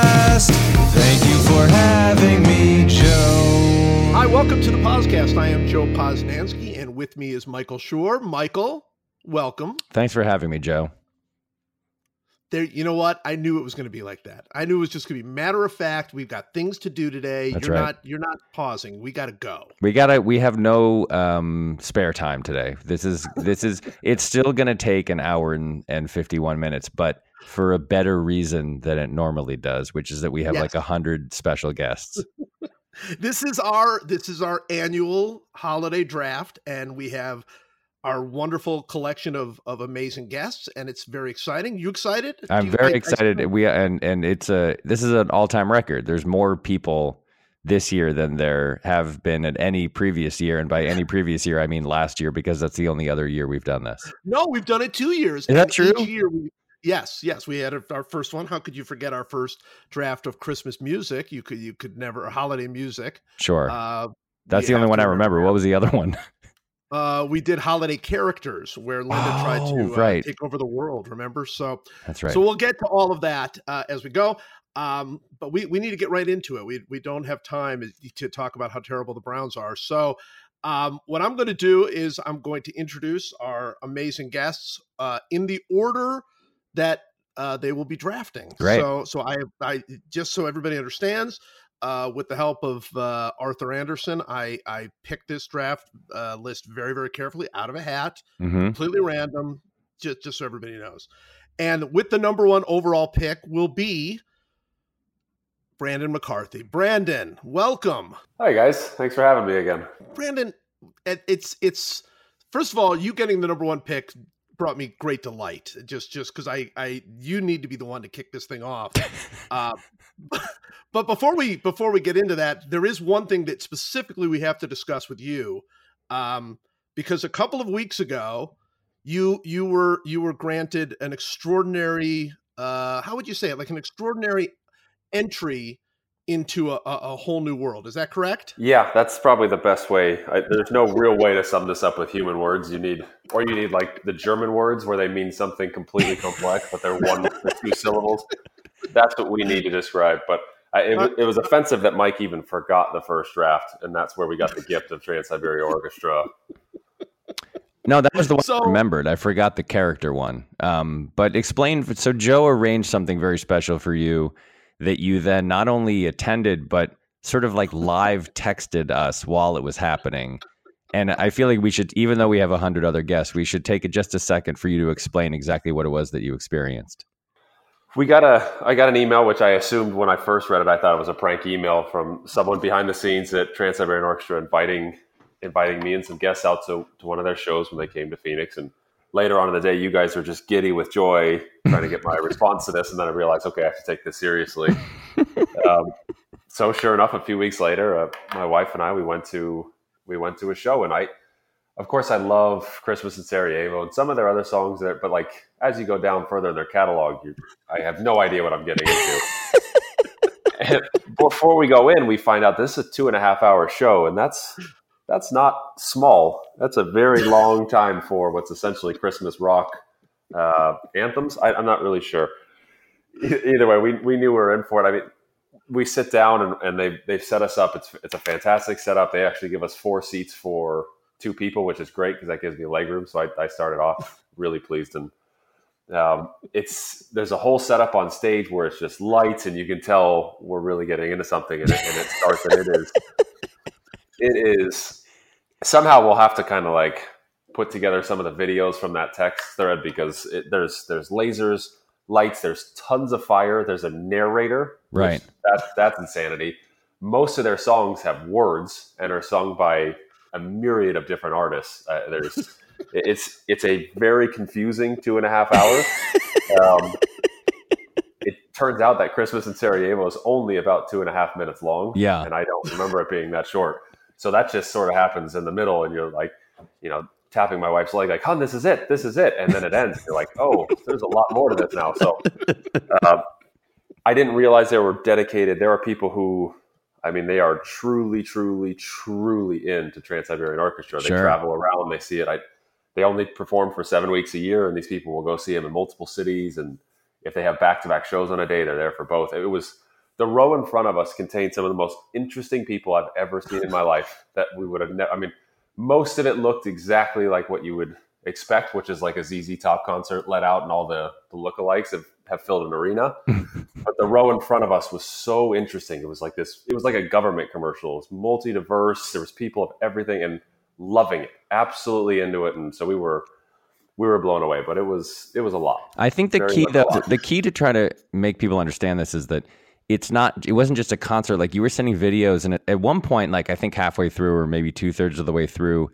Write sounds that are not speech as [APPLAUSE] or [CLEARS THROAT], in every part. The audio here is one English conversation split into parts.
Podcast. Thank you for having me, Joe. Hi, welcome to the podcast. I am Joe Posnanski, and with me is Michael Schur. Michael, welcome. Thanks for having me, Joe. There, you know what? I knew it was going to be like that. I knew it was just going to be matter of fact. We've got things to do today. That's you're right. not. You're not pausing. We got to go. We gotta. We have no um, spare time today. This is. This is. It's still gonna take an hour and, and fifty one minutes, but for a better reason than it normally does, which is that we have Yes. like a hundred special guests. [LAUGHS] This is our. This is our annual holiday draft, and we have our wonderful collection of of amazing guests, and it's very exciting. You excited? I'm you- very excited. we and and it's a. This is an all time record. There's more people this year than there have been at any previous year, and by any previous year, I mean last year because that's the only other year we've done this. No, we've done it two years. Is that true? We, yes, yes, we had our first one. How could you forget our first draft of Christmas music? You could, you could never holiday music. Sure, Uh, that's the only one I remember. What was the other [LAUGHS] one? Uh, we did holiday characters where Linda tried Oh, to uh, take over the world. Remember? So, That's right. so we'll get to all of that uh, as we go. Um, but we, we need to get right into it. We, we don't have time to talk about how terrible the Browns are. So, um, what I'm going to do is I'm going to introduce our amazing guests uh, in the order that uh, they will be drafting. So, so I, I just so everybody understands, uh, with the help of uh, Arthur Andersen, I I picked this draft uh, list very very carefully out of a hat hmm completely random, just just so everybody knows. And with the number one overall pick will be Brandon McCarthy. Brandon, welcome. Hi guys, thanks for having me again. Brandon, it's it's first of all, you getting the number one pick brought me great delight. Just just because I I you need to be the one to kick this thing off. [LAUGHS] uh, [LAUGHS] but before we before we get into that, there is one thing that specifically we have to discuss with you, um, because a couple of weeks ago, you you were you were granted an extraordinary uh, how would you say it like an extraordinary entry into a, a, a whole new world. Is that correct? Yeah, that's probably the best way. I, there's no real way to sum this up with human words. You need, or you need like the German words where they mean something completely complex, but they're one or two syllables. That's what we need to describe. But I, it, it was offensive that Mike even forgot the first draft, and that's where we got the gift of Trans Siberia Orchestra. No, that was the one So- I remembered. I forgot the character one. Um, but explain. So Joe arranged something very special for you that you then not only attended but sort of like live texted us while it was happening. And I feel like we should, even though we have a hundred other guests, we should take just a second for you to explain exactly what it was that you experienced. We got a, I got an email, which I assumed when I first read it, I thought it was a prank email from someone behind the scenes at Trans Siberian Orchestra inviting, inviting me and some guests out to, to one of their shows when they came to Phoenix. And later on in the day, you guys are just giddy with joy trying to get my [LAUGHS] response to this. And then I realized, okay, I have to take this seriously. [LAUGHS] um, so sure enough, a few weeks later, uh, my wife and I, we went to, we went to a show and I, of course, I love Christmas in Sarajevo and some of their other songs there, but like as you go down further in their catalog, you, I have no idea what I'm getting into. [LAUGHS] and before we go in, we find out this is a two and a half hour show, and that's that's not small. That's a very long time for what's essentially Christmas rock uh, anthems. I, I'm not really sure. Either way, we, we knew we were in for it. I mean, we sit down and, and they they've set us up. It's it's a fantastic setup. They actually give us four seats for two people, which is great because that gives me leg room. So I, I started off really pleased and um, it's there's a whole setup on stage where it's just lights and you can tell we're really getting into something and and it starts and it is it is somehow we'll have to kind of like put together some of the videos from that text thread because it, there's there's lasers lights there's tons of fire there's a narrator Right. that, that's insanity. Most of their songs have words and are sung by a myriad of different artists. Uh, there's [LAUGHS] it's it's a very confusing two and a half hours. [LAUGHS] Um, it turns out that christmas in sarajevo is only about two and a half minutes long. Yeah. and i don't remember it being that short so that just sort of happens in the middle and you're like you know tapping my wife's leg like hon this is it this is it and then it ends you're like oh there's a lot more to this now so uh, i didn't realize there were dedicated there are people who I mean, they are truly, truly, truly into Trans Siberian Orchestra. They Sure. travel around, they see it. I, they only perform for seven weeks a year, and these people will go see them in multiple cities. And if they have back to back shows on a day, they're there for both. It was the row in front of us contained some of the most interesting people I've ever seen in my life that we would have never. I mean, most of it looked exactly like what you would expect, which is like a ZZ Top concert let out, and all the the lookalikes have, have filled an arena. [LAUGHS] but the row in front of us was so interesting. It was like this. It was like a government commercial. It was multi diverse. There was people of everything and loving it, absolutely into it. And so we were we were blown away. But it was it was a lot. I think the Very key the, the key to try to make people understand this is that it's not it wasn't just a concert like you were sending videos and at, at one point like I think halfway through or maybe two thirds of the way through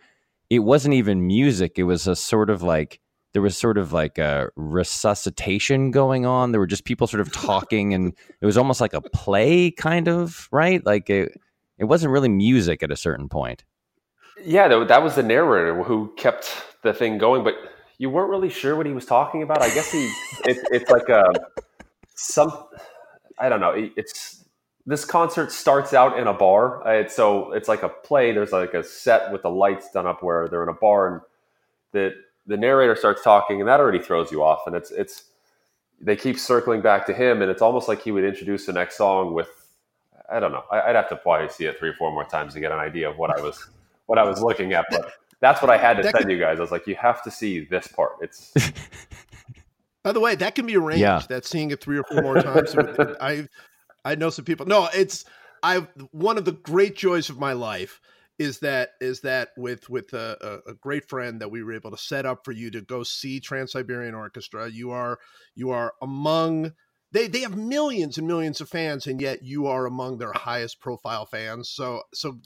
it wasn't even music. It was a sort of like there was sort of like a resuscitation going on. There were just people sort of [LAUGHS] talking and it was almost like a play kind of right? Like it it wasn't really music at a certain point. Yeah, that, that was the narrator who kept the thing going, but you weren't really sure what he was talking about. I guess he, it, it's like a some, I don't know. It- It's this concert starts out in a bar. Uh, It's so it's like a play. There's like a set with the lights done up where they're in a bar, and the the narrator starts talking, and that already throws you off. And it's it's they keep circling back to him, and it's almost like he would introduce the next song with. I don't know. I- I'd have to probably see it three or four more times to get an idea of what I was what I was looking at, but that's what I had to That send could- you guys. I was like, you have to see this part. It's [LAUGHS] By the way, that can be arranged. Yeah. That seeing it three or four more times. I I know some people. No, it's I. One of the great joys of my life is that is that with with a, a, a great friend that we were able to set up for you to go see Trans Siberian Orchestra. You are you are among. They, they have millions and millions of fans, and yet you are among their highest profile fans. So so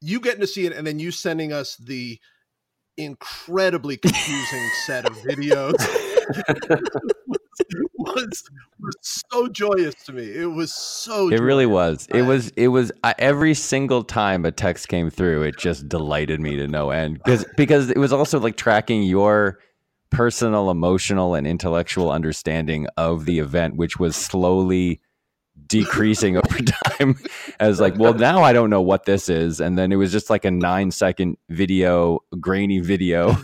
you getting to see it, and then you sending us the incredibly confusing set of [LAUGHS] videos [LAUGHS] was, was so joyous to me. It was so. It really was. It was. It was. I, every single time a text came through, it just delighted me to no end because because it was also like tracking your personal, emotional, and intellectual understanding of the event, which was slowly decreasing [LAUGHS] over time. As like, well, now I don't know what this is, and then it was just like a nine second video, grainy video.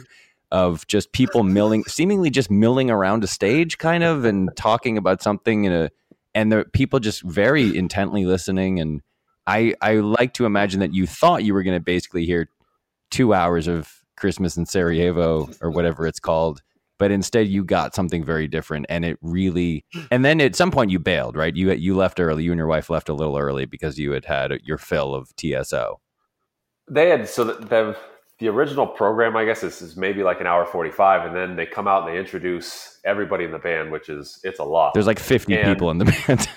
Of just people milling, seemingly just milling around a stage, kind of, and talking about something in a and the people just very intently listening and i i like to imagine that you thought you were going to basically hear two hours of christmas in sarajevo or whatever it's called but instead you got something very different and it really and then at some point you bailed right? You you left early you and your wife left a little early because you had had your fill of tso they had so that the, original program, I guess, is, is maybe like an hour forty five, and then they come out and they introduce everybody in the band, which is it's a lot. there's like 50 And- people in the [LAUGHS] band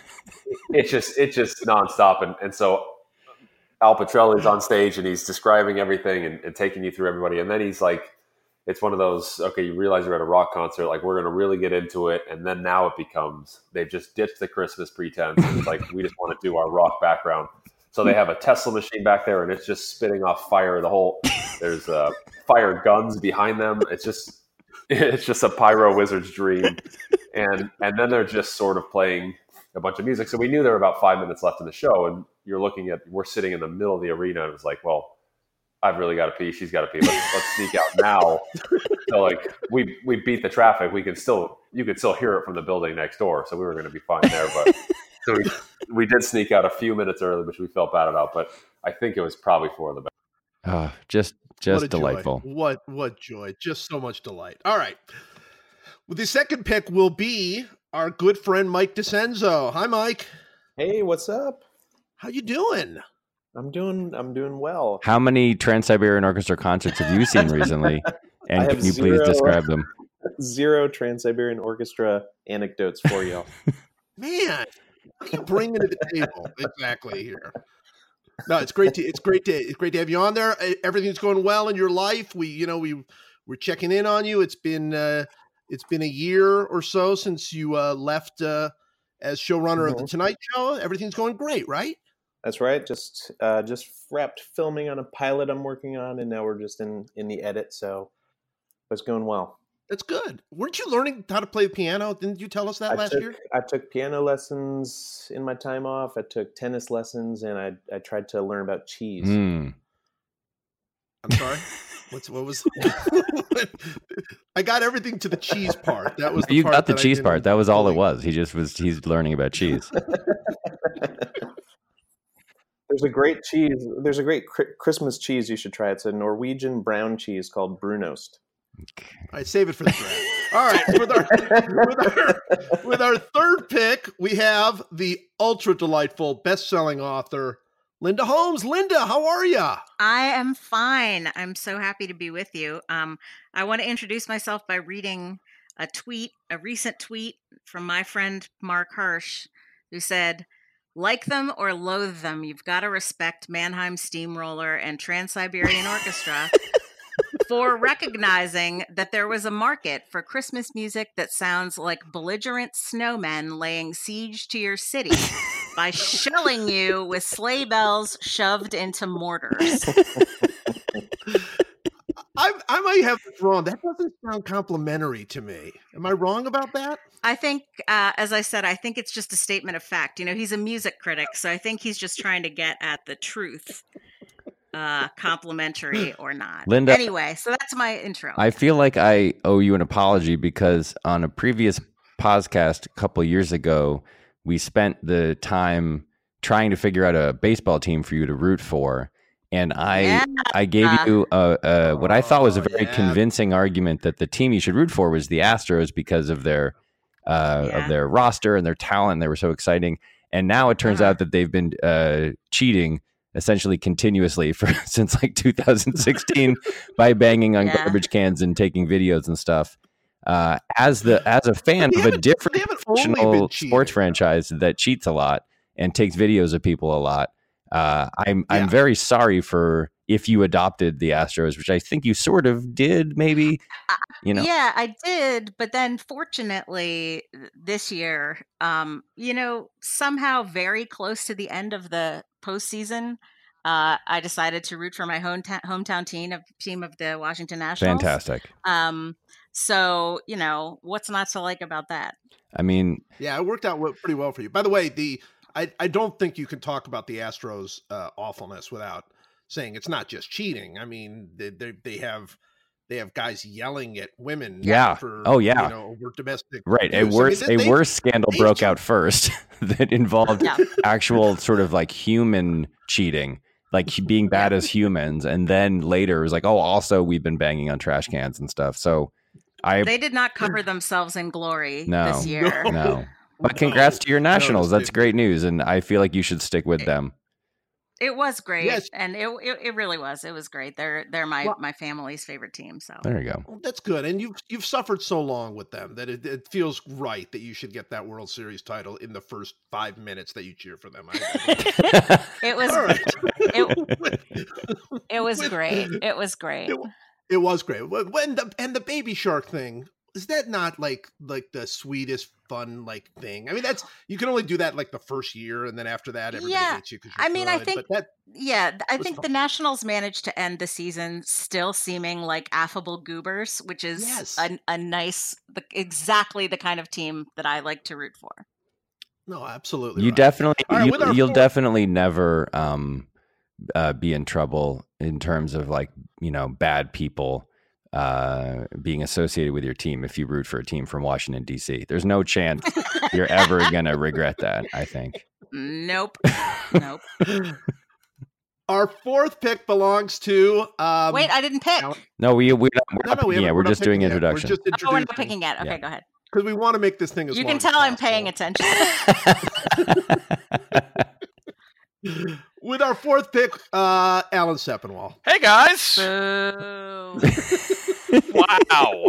it's just it's just nonstop, and and so Al Pitrelli's on stage and he's describing everything and, and taking you through everybody, and then he's like. It's one of those, okay, you realize you're at a rock concert, like we're going to really get into it. And then now it becomes, they've just ditched the Christmas pretense. It's like, we just want to do our rock background. So they have a Tesla machine back there and it's just spitting off fire. The whole, there's uh, fire guns behind them. It's just, [LAUGHS] it's just a pyro wizard's dream. And, and then they're just sort of playing a bunch of music. So we knew there were about five minutes left in the show. And you're looking at, we're sitting in the middle of the arena. And it was like, well, I've really got to pee. She's got to pee. Let's, let's sneak out now. So like we we beat the traffic. We can still you could still hear it from the building next door. So we were going to be fine there. But so we, we did sneak out a few minutes early, which we felt bad about. But I think it was probably for the best. Ah, just What just a joy. delightful What what joy! Just so much delight. All right. Well, the second pick will be our good friend Mike DiCenzo. Hi, Mike. Hey, what's up? How you doing? I'm doing I'm doing well. how many trans-siberian orchestra concerts have you seen recently [LAUGHS] and can you please describe them [LAUGHS] Zero Trans Siberian Orchestra anecdotes for you. Man, what are you bringing to the table [LAUGHS] exactly here? No, it's great to it's great to it's great to have you on there. Everything's going well in your life. We, you know, we we're checking in on you. It's been uh it's been a year or so since you uh left uh as showrunner of the Mhm. Tonight Show. Everything's going great, right? That's right. Just uh, just wrapped filming on a pilot I'm working on, and now we're just in in the edit. So it's going well. That's good. Weren't you learning how to play the piano? Didn't you tell us that I last took, year? I took piano lessons in my time off. I took tennis lessons, and I I tried to learn about cheese. Hmm. I'm sorry. What's what was? [LAUGHS] [LAUGHS] I got everything to the cheese part. That was the you part got the that cheese part. That was all it was. He just was. He's learning about cheese. [LAUGHS] There's a great cheese. There's a great cri- Christmas cheese you should try. It's a Norwegian brown cheese called Brunost. All right, save it for the draft. All right, with our, with our with our third pick, we have the ultra delightful best-selling author Linda Holmes. Linda, how are you? I am fine. I'm so happy to be with you. Um, I want to introduce myself by reading a tweet, a recent tweet from my friend Mark Hirsch, who said, like them or loathe them, you've got to respect Mannheim Steamroller and Trans Siberian Orchestra for recognizing that there was a market for Christmas music that sounds like belligerent snowmen laying siege to your city by shelling you with sleigh bells shoved into mortars. [LAUGHS] I I might have this wrong. That doesn't sound complimentary to me. Am I wrong about that? I think, uh, as I said, I think it's just a statement of fact. You know, he's a music critic, so I think he's just trying to get at the truth, uh, [LAUGHS] complimentary or not. Linda- Anyway, so that's my intro. I feel like I owe you an apology because on a previous podcast a couple years ago, we spent the time trying to figure out a baseball team for you to root for, and I Yeah. I gave you a, a what I thought was a Oh, very yeah. convincing argument that the team you should root for was the Astros because of their uh, Yeah. of their roster and their talent. They were so exciting, and now it turns Uh-huh. out that they've been uh, cheating essentially continuously for [LAUGHS] since like 2016 by banging on Yeah. garbage cans and taking videos and stuff. Uh, as the as a fan of a different they haven't only been professional cheating. sports franchise that cheats a lot and takes videos of people a lot, uh, I'm Yeah. I'm very sorry for if you adopted the Astros, which I think you sort of did, maybe. You know, Yeah, I did, but then fortunately this year, um, you know, somehow very close to the end of the postseason, uh, I decided to root for my hometown hometown team of team of the Washington Nationals. fantastic. Um, so you know, what's not to like about that? I mean, Yeah, it worked out pretty well for you. By the way, the I, I don't think you can talk about the Astros uh, awfulness without saying it's not just cheating. I mean, they they, they have they have guys yelling at women. Yeah. For, Oh, yeah. You know, over domestic. right, a abuse. I mean, worse they- a they- worse scandal they broke cheat. out first [LAUGHS] that involved Yeah. actual sort of like human [LAUGHS] cheating. Like being bad as humans, and then later it was like, oh, also we've been banging on trash cans and stuff. So, I They did not cover [LAUGHS] themselves in glory No. this year. no, but congrats to your No, nationals. That's great news, and I feel like you should stick with them. It was great, Yes. and it, it it really was. It was great. They're they're my Well- my family's favorite team. So There you go. Well, that's good, and you've you've suffered so long with them that it, it feels right that you should get that World Series title in the first five minutes that you cheer for them. I, I [LAUGHS] it was All right. [LAUGHS] it, [LAUGHS] it was With- great. It was great. It, it was great. When the and the baby shark thing is that not like like the sweetest fun like thing? I mean, that's you can only do that like the first year, and then after that, everybody Yeah. hates you. 'cause I you're mean, I think- but that Yeah, I think fun. the Nationals managed to end the season still seeming like affable goobers, which is Yes. a, a nice, the, exactly the kind of team that I like to root for. no, absolutely. you right. definitely All right, you, you'll fourth- definitely never um uh, be in trouble in terms of like you know bad people uh being associated with your team if you root for a team from Washington DC. There's no chance you're ever [LAUGHS] gonna regret that. I think. Nope, nope. [LAUGHS] Our fourth pick belongs to. Um, Wait, I didn't pick. No, we we're not, we're no, not no, we picking haven't- yet. We're just doing picking yet. introduction. We're just Oh, we're not picking yet. Okay, Yeah. go ahead. because we want to make this thing as You long can as tell I'm paying attention. [LAUGHS] With our fourth pick, uh, Alan Sepinwall. Hey guys! [LAUGHS] Wow.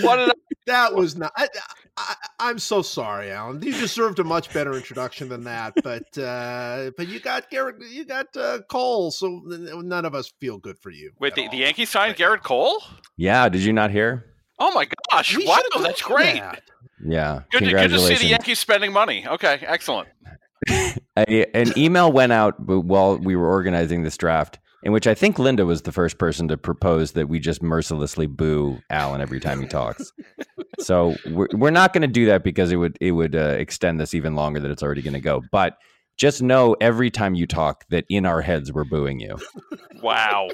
What did I, That was not. I, I, I'm so sorry, Alan. You deserved a much better introduction than that. But uh, but you got Gerrit, you got uh, Cole, so none of us feel good for you. wait? The, all. the Yankees signed Right. Gerrit Cole? yeah, did you not hear? Oh my gosh! We wow, that's great. that. Yeah. Good to, good to see the Yankees spending money. Okay, excellent. A, an email went out while we were organizing this draft in which I think Linda was the first person to propose that we just mercilessly boo Alan every time he talks. so we're, we're not going to do that because it would it would uh, extend this even longer than it's already going to go. But just know every time you talk that in our heads we're booing you. Wow.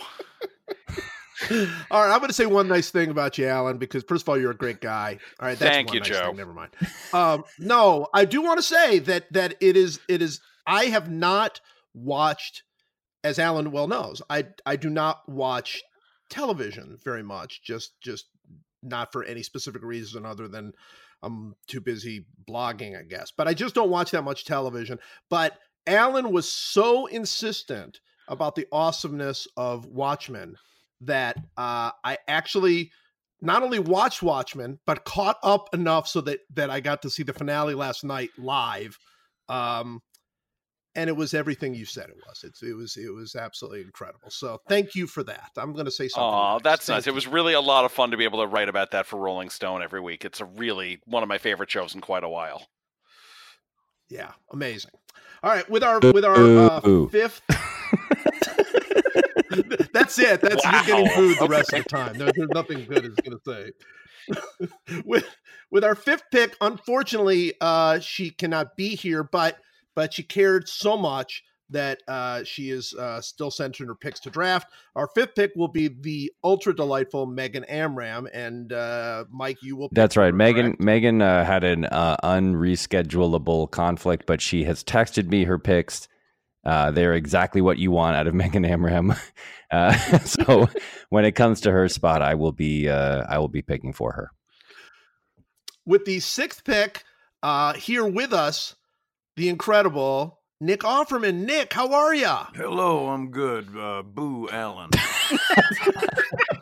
[LAUGHS] All right, I'm going to say one nice thing about you, Alan, because first of all, you're a great guy. All right, that's Thank one you, nice Joe. Thing. Never mind. Um, no, I do want to say that that it is it is. I have not watched, as Alan well knows, I I do not watch television very much. Just just not for any specific reason other than I'm too busy blogging, I guess. But I just don't watch that much television. But Alan was so insistent about the awesomeness of Watchmen that uh, I actually not only watched Watchmen but caught up enough so that that I got to see the finale last night live. Um, and it was everything you said it was. It's, it was it was absolutely incredible. So thank you for that. I'm going to say something. Oh, nice. that's Thank nice. It was really a lot of fun to be able to write about that for Rolling Stone every week. It's a really one of my favorite shows in quite a while. Yeah, amazing. All right, with our with our uh, fifth. [LAUGHS] [LAUGHS] That's it. That's Wow. you're getting food the rest of the time. There, there's nothing good is going to say. [LAUGHS] with with our fifth pick, unfortunately, uh, she cannot be here, but but she cared so much that uh, she is uh, still sending her picks to draft. Our fifth pick will be the ultra delightful Megan Amram, and uh, Mike, you will. That's right. Megan correct? Megan uh, had an uh, unreschedulable conflict, but she has texted me her picks. Uh, they're exactly what you want out of [LAUGHS] Megan Amram. [LAUGHS] Uh, [LAUGHS] so when it comes to her spot, I will be uh, I will be picking for her. with the sixth pick uh, here with us, the incredible Nick Offerman. Nick, how are ya? Hello, I'm good. Uh, boo, Alan.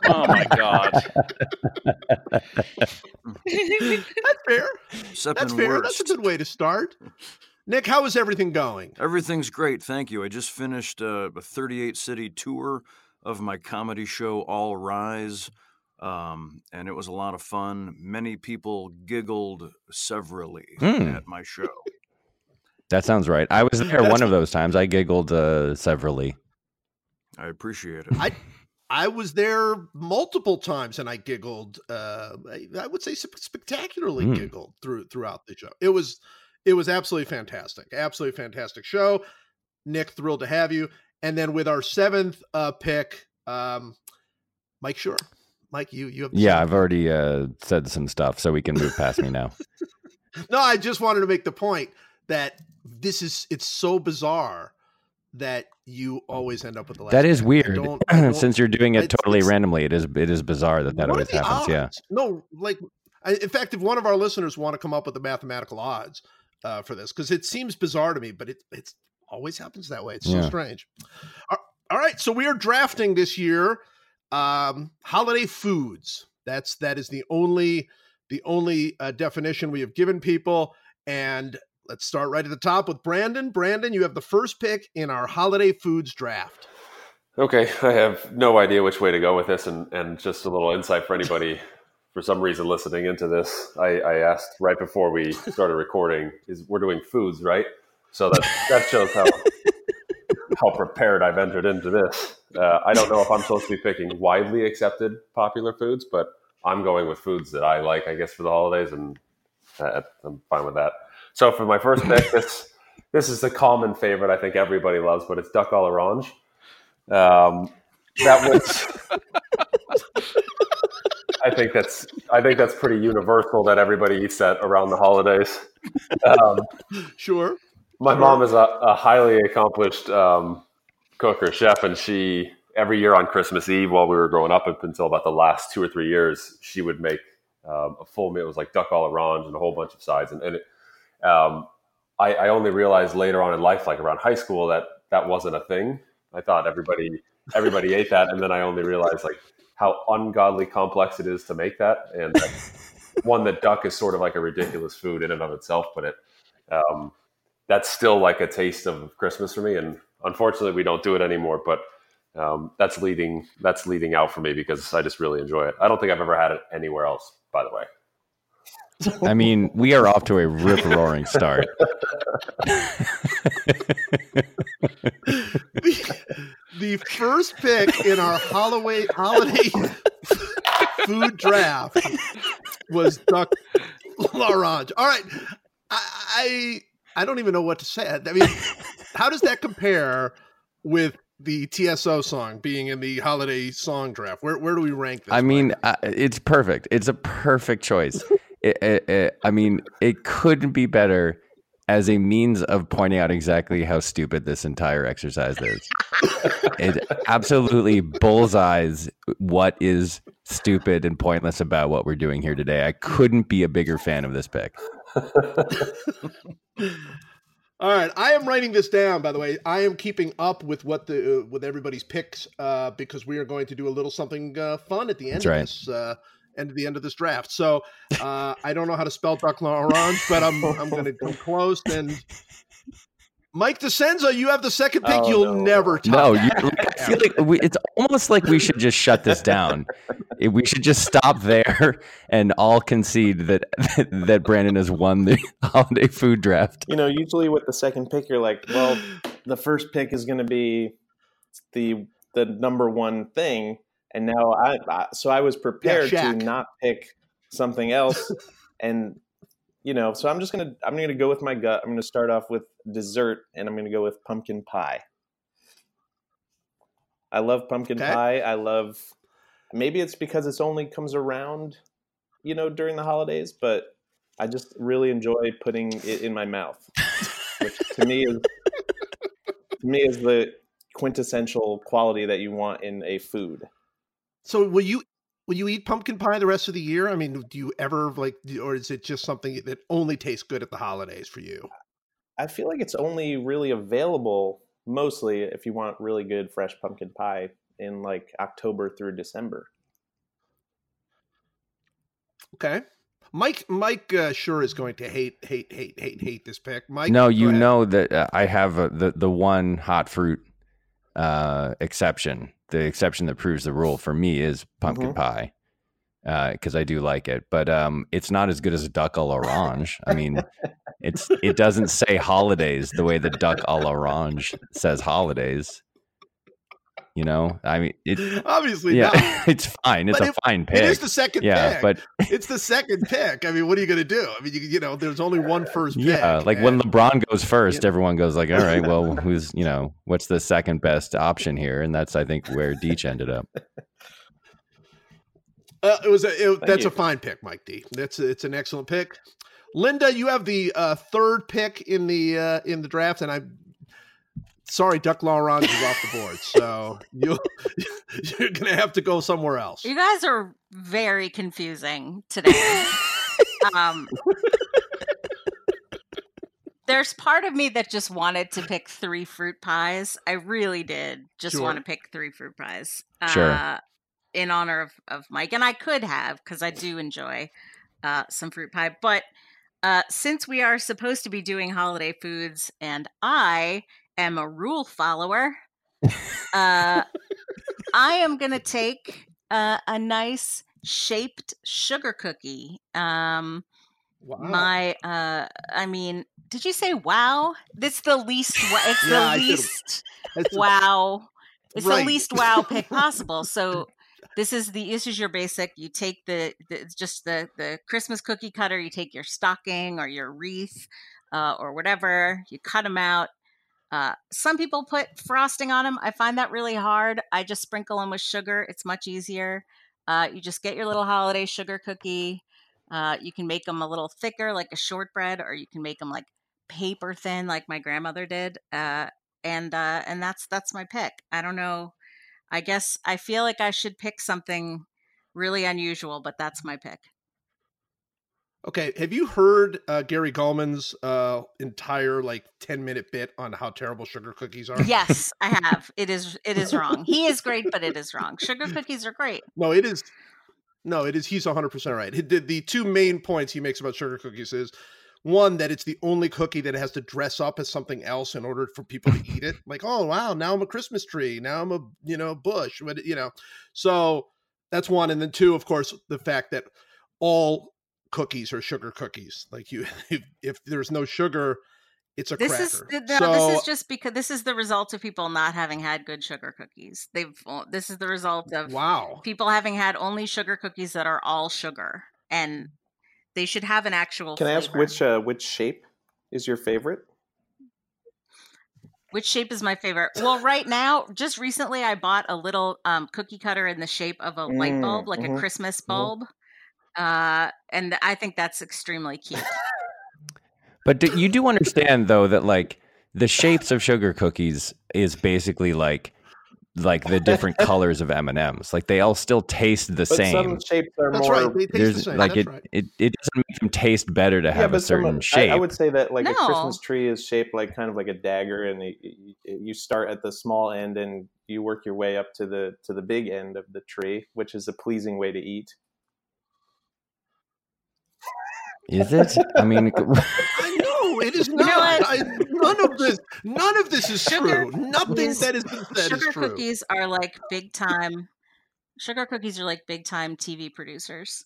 Oh my god. That's fair. Sipping That's fair. That's a good way to start. Nick, how is everything going? Everything's great, thank you. I just finished uh, a 38 city tour of my comedy show, All Rise, um, and it was a lot of fun. Many people giggled severally Hmm. at my show. That sounds right. I was there That's- one of those times. I giggled uh, severally. I appreciate it. I I was there multiple times and I giggled. Uh, I, I would say sp- spectacularly Hmm. giggled through throughout the show. It was it was absolutely fantastic. Absolutely fantastic show. Nick, thrilled to have you. And then with our seventh uh, pick, um, Mike Sure. Mike, you you have Yeah, I've already uh, said some stuff, so we can move past me now. [LAUGHS] No, I just wanted to make the point that this is it's so bizarre that you always end up with the last. That is pick. I weird. don't- I [CLEARS THROAT] don't- Since you're doing it totally randomly, it is it is bizarre that that always happens. Yeah. No, like I, in fact, if one of our listeners want to come up with the mathematical odds uh, for this, because it seems bizarre to me, but it it's always happens that way. It's so Yeah. strange. All- all right, so we are drafting this year um, holiday foods. That's that is the only the only uh, definition we have given people. And let's start right at the top with Brandon. Brandon, you have the first pick in our holiday foods draft. Okay, I have no idea which way to go with this, and, and just a little insight for anybody for some reason listening into this. I, I asked right before we started recording, is we're doing foods, right? So that that shows how [LAUGHS] how prepared I've entered into this. Uh, I don't know if I'm supposed to be picking widely accepted popular foods, but I'm going with foods that I like, I guess, for the holidays, and uh, I'm fine with that. So for my first pick, [LAUGHS] this this is a common favorite. I think everybody loves, but it's duck à l'orange. Um, that was. [LAUGHS] I think that's I think that's pretty universal that everybody eats that around the holidays. Um, Sure. my mom is a, a highly accomplished um, cook or chef, and she every year on Christmas Eve, while we were growing up, up until about the last two or three years, she would make um, a full meal. It was like duck à l'orange and a whole bunch of sides. And, and it, um, I, I only realized later on in life, like around high school, that that wasn't a thing. I thought everybody everybody ate that, and then I only realized like how ungodly complex it is to make that, and that [LAUGHS] one that duck is sort of like a ridiculous food in and of itself, but it um, that's still like a taste of Christmas for me. And unfortunately, we don't do it anymore. But um, that's leading that's leading out for me because I just really enjoy it. I don't think I've ever had it anywhere else. By the way, I mean, we are off to a rip roaring start. [LAUGHS] [LAUGHS] the, first pick in our holiday holiday food draft was duck l'orange. All right, I, I I don't even know what to say. I mean, how does that compare with the TSO song being in the holiday song draft? Where where do we rank this? I mean, uh, it's perfect. It's a perfect choice. it, it, it, I mean, it couldn't be better as a means of pointing out exactly how stupid this entire exercise is. it absolutely bullseyes what is stupid and pointless about what we're doing here today. I couldn't be a bigger fan of this pick. [LAUGHS] All right, I am writing this down. By the way, I am keeping up with what the uh, with everybody's picks uh, because we are going to do a little something uh, fun at the end That's of right. this end of the end of this draft. So uh, I don't know how to spell Duck Orange, but I'm [LAUGHS] I'm going to come close. And Mike DiCenzo, you have the second pick. Oh, You'll no. never top No, you, I feel like we, it's almost like we should just shut this down. We should just stop there and all concede that that Brandon has won the holiday food draft. You know, usually with the second pick, you're like, well, the first pick is going to be the the number one thing, and now I, I so I was prepared to not pick something else, [LAUGHS] and you know, so I'm just gonna I'm gonna go with my gut. I'm gonna start off with dessert, and I'm gonna go with pumpkin pie. I love pumpkin Okay. pie. I love maybe it's because it's only comes around, you know, during the holidays, but I just really enjoy putting it in my mouth, which to me is to me is the quintessential quality that you want in a food. So will you will you eat pumpkin pie the rest of the year? I mean, do you ever like, or is it just something that only tastes good at the holidays for you? I feel like it's only really available mostly if you want really good fresh pumpkin pie in like October through December. Okay. Mike, Mike, uh, sure is going to hate, hate, hate, hate, hate this pick. Mike, no, you ahead. know that uh, I have a, the the one hot fruit uh, exception. The exception that proves the rule for me is pumpkin Mhm. pie because I do like it, but um, it's not as good as a duck à l'orange. I mean, it's it doesn't say holidays the way the duck à l'orange says holidays. You know, I mean, it, Obviously, yeah, not. [LAUGHS] it's fine. It's But a if- fine pick. It is the second yeah, pick. but it's the second [LAUGHS] pick. I mean, what are you going to do? I mean, you, you know, there's only one first pick. Yeah, like when LeBron goes first, Yeah. everyone goes like, "All right, well, [LAUGHS] who's you know what's the second best option here?" And that's I think where Deech ended up. Uh, it was a, it, that's you. a fine pick, Mike D. That's it's an excellent pick. Linda, you have the uh, third pick in the uh, in the draft, and I'm sorry, Duck Laurent is off the board, so [LAUGHS] you [LAUGHS] you're gonna have to go somewhere else. You guys are very confusing today. um, there's part of me that just wanted to pick three fruit pies. I really did just Sure. want to pick three fruit pies. Sure. Uh, in honor of, of Mike. And I could have, because I do enjoy uh, some fruit pie. But uh, since we are supposed to be doing holiday foods and I am a rule follower, uh, [LAUGHS] I am going to take uh, a nice shaped sugar cookie. Um, Wow. my, uh, I mean, did you say wow? That's the least. It's Yeah, the least wow. It's Right. the least wow pick possible. [LAUGHS] So this is the this is your basic. You take the, the just the the Christmas cookie cutter. You take your stocking or your wreath uh, or whatever. You cut them out. Uh, some people put frosting on them. I find that really hard. I just sprinkle them with sugar. It's much easier. Uh, you just get your little holiday sugar cookie. Uh, you can make them a little thicker, like a shortbread, or you can make them like paper thin, like my grandmother did. Uh, and uh, and that's that's my pick. I don't know. I guess I feel like I should pick something really unusual, but that's my pick. Okay, have you heard uh, Gary Gulman's uh, entire like ten minute bit on how terrible sugar cookies are? Yes, I have. It is it is [LAUGHS] wrong. He is great, but it is wrong. Sugar cookies are great. No, it is. No, it is. He's 100% right. He did- The two main points he makes about sugar cookies is one, that it's the only cookie that has to dress up as something else in order for people to eat it. [LAUGHS] Like, oh, wow, now I'm a Christmas tree. Now I'm a, you know, bush. But, you know, so that's one. And then two, of course, the fact that all cookies or sugar cookies. Like, you, [LAUGHS] if, if there's no sugar, it's a This cracker. is no, so, this is just because this is the result of people not having had good sugar cookies. They've this is the result of wow. people having had only sugar cookies that are all sugar, and they should have an actual. Can I ask which uh, which shape is your favorite? Which shape is my favorite? Well, right now, just recently, I bought a little um, cookie cutter in the shape of a light Mm, bulb, like mhm, a Christmas mhm. bulb, uh, and I think that's extremely cute. But do, you do understand though that like the shapes of sugar cookies is basically like like the different [LAUGHS] colors of M and M's. Like they all still taste the But same. some shapes are That's more. right. They taste the same. like That's it, right. it it doesn't make them taste better to Yeah, have a certain of- shape. I, I would say that like a Christmas tree is shaped like kind of like a dagger, and you, you- you start at the small end and you work your way up to the to the big end of the tree, which is a pleasing way to eat. Is it? I mean, [LAUGHS] I know it is [LAUGHS] know not. what? I, none of this. None of this is Sugar true. Nothing is- that has been said is true. sugar true. cookies are like big time. Sugar cookies are like big time TV producers.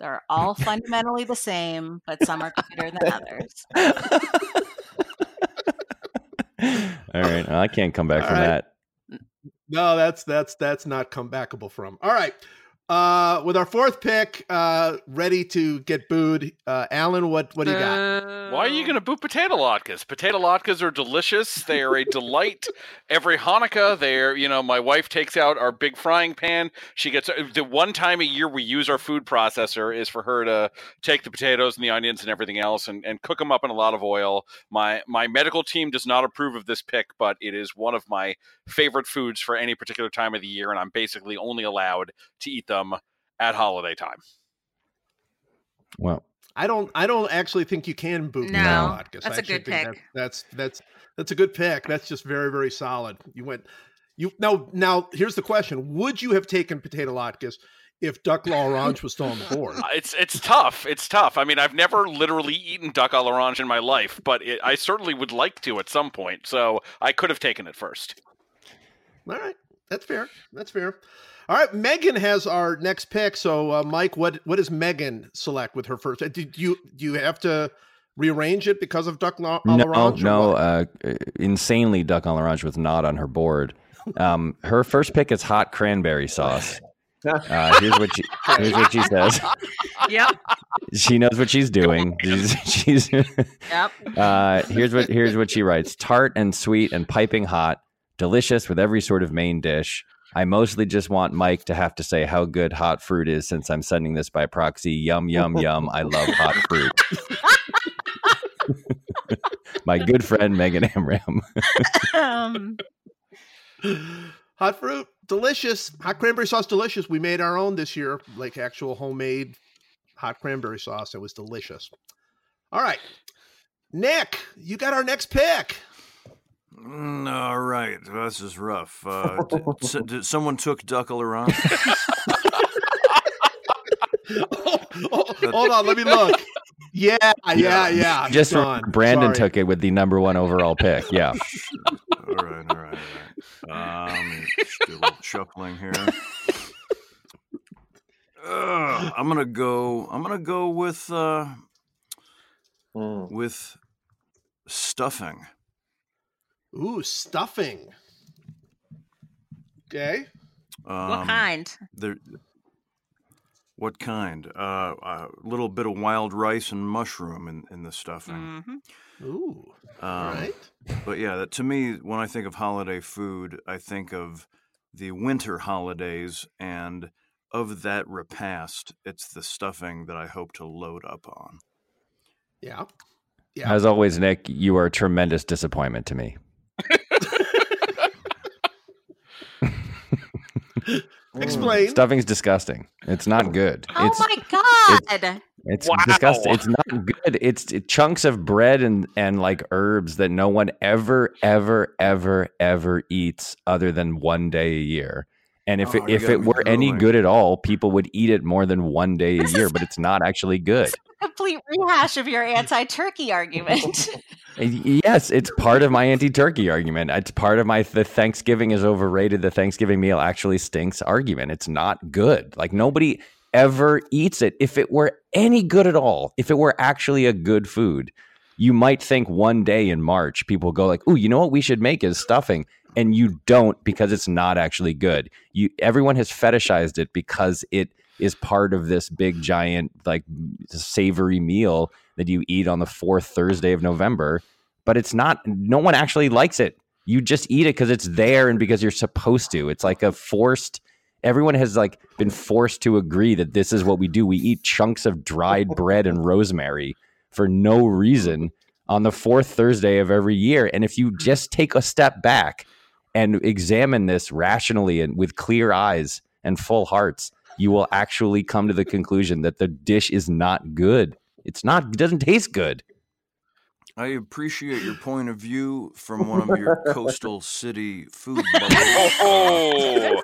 They're all fundamentally the same, but some are cuter than others. [LAUGHS] all right. Well, I can't come back All from right. that. No, that's that's that's not comebackable from. All right. Uh, with our fourth pick, uh, ready to get booed, uh, Alan, what what do you got? Why are you going to boo potato latkes? Potato latkes are delicious. They are a delight. [LAUGHS] Every Hanukkah, they're, you know, my wife takes out our big frying pan. She gets the one time a year we use our food processor is for her to take the potatoes and the onions and everything else and, and cook them up in a lot of oil. My my medical team does not approve of this pick, but it is one of my favorite foods for any particular time of the year, and I'm basically only allowed to eat them at holiday time. Well, I don't. I don't actually think you can boot No, Latkes. that's I a good pick. that- that's that's that's a good pick. That's just very very solid. You went. You now now. Here's the question: Would you have taken potato latkes if duck l'orange was still on the [LAUGHS] board? Uh, It's it's tough. It's tough. I mean, I've never literally eaten duck à l'orange in my life, but it, I certainly would like to at some point. So I could have taken it first. All right, that's fair. That's fair. All right, Megan has our next pick. So, uh, Mike, what what does Megan select with her first? Did you do you have to rearrange it because of duck la- no, l'orange? or no. Uh, insanely, duck on l'orange was not on her board. Um, her first pick is hot cranberry sauce. Uh, here's what she here's what she says. Yep. She knows what she's doing. She's, she's Yep. uh, here's what here's what she writes: tart and sweet and piping hot, delicious with every sort of main dish. I mostly just want Mike to have to say how good hot fruit is since I'm sending this by proxy. Yum yum yum! I love hot fruit. [LAUGHS] My good friend Megan Amram. Um, Hot fruit, delicious. Hot cranberry sauce, delicious. We made our own this year, like actual homemade hot cranberry sauce. It was delicious. All right, Nick, you got our next pick. Mm, all right, this is rough. Uh, did, [LAUGHS] s- did someone took duck around? [LAUGHS] [LAUGHS] oh, oh, hold on, let me look. Yeah, yeah, yeah. Just Done. Brandon Sorry. took it with the number one overall pick. Yeah. all right, all right, all right. Um, just do a little chuckling here. Uh, I'm gonna go. I'm gonna go with uh, Mm. with stuffing. Ooh, stuffing. Okay. Um, what kind? There, what kind? Uh, a little bit of wild rice and mushroom in, in the stuffing. hmm Ooh. Um, All right. But yeah, that, to me, when I think of holiday food, I think of the winter holidays, and of that repast, it's the stuffing that I hope to load up on. Yeah. Yeah. As always, Nick, you are a tremendous disappointment to me. [LAUGHS] Explain. Stuffing's disgusting. It's not good. Oh it's my god! it's Wow. disgusting. It's not good. It's it, chunks of bread and and like herbs that no one ever ever ever ever eats other than one day a year. And if Oh, it, if it me were any drooling. good at all, people would eat it more than one day a year. But it's not actually good. Complete rehash of your anti-turkey argument. [LAUGHS] [LAUGHS] Yes, it's part of my anti-turkey argument. It's part of my the Thanksgiving is overrated. The Thanksgiving meal actually stinks argument. It's not good. Like nobody ever eats it. If it were any good at all, if it were actually a good food, you might think one day in March people go like, "Ooh, you know what we should make is stuffing." And you don't because it's not actually good. You everyone has fetishized it because it is part of this big giant like savory meal that you eat on the fourth Thursday of November, but it's not. No one actually likes it. You just eat it because it's there and because you're supposed to. It's like a forced. Everyone has like been forced to agree that this is what we do. We eat chunks of dried [LAUGHS] bread and rosemary for no reason on the fourth Thursday of every year. And if you just take a step back and examine this rationally and with clear eyes and full hearts, you will actually come to the conclusion that the dish is not good. It's not. It doesn't taste good. I appreciate your point of view from one of your coastal city food bubbles. Oh,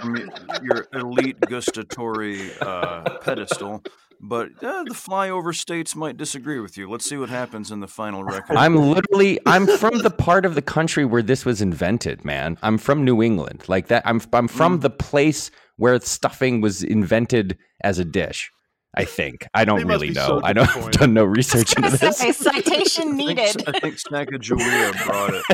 from your elite gustatory uh, pedestal. But uh, the flyover states might disagree with you. Let's see what happens in the final record. I'm literally I'm from the part of the country where this was invented, man. I'm from New England. Like that I'm I'm from the place where stuffing was invented as a dish. I think. I don't must really know. so I don't [LAUGHS] I've done no research into this. Say, citation I think, needed. I think Sacagawea brought it.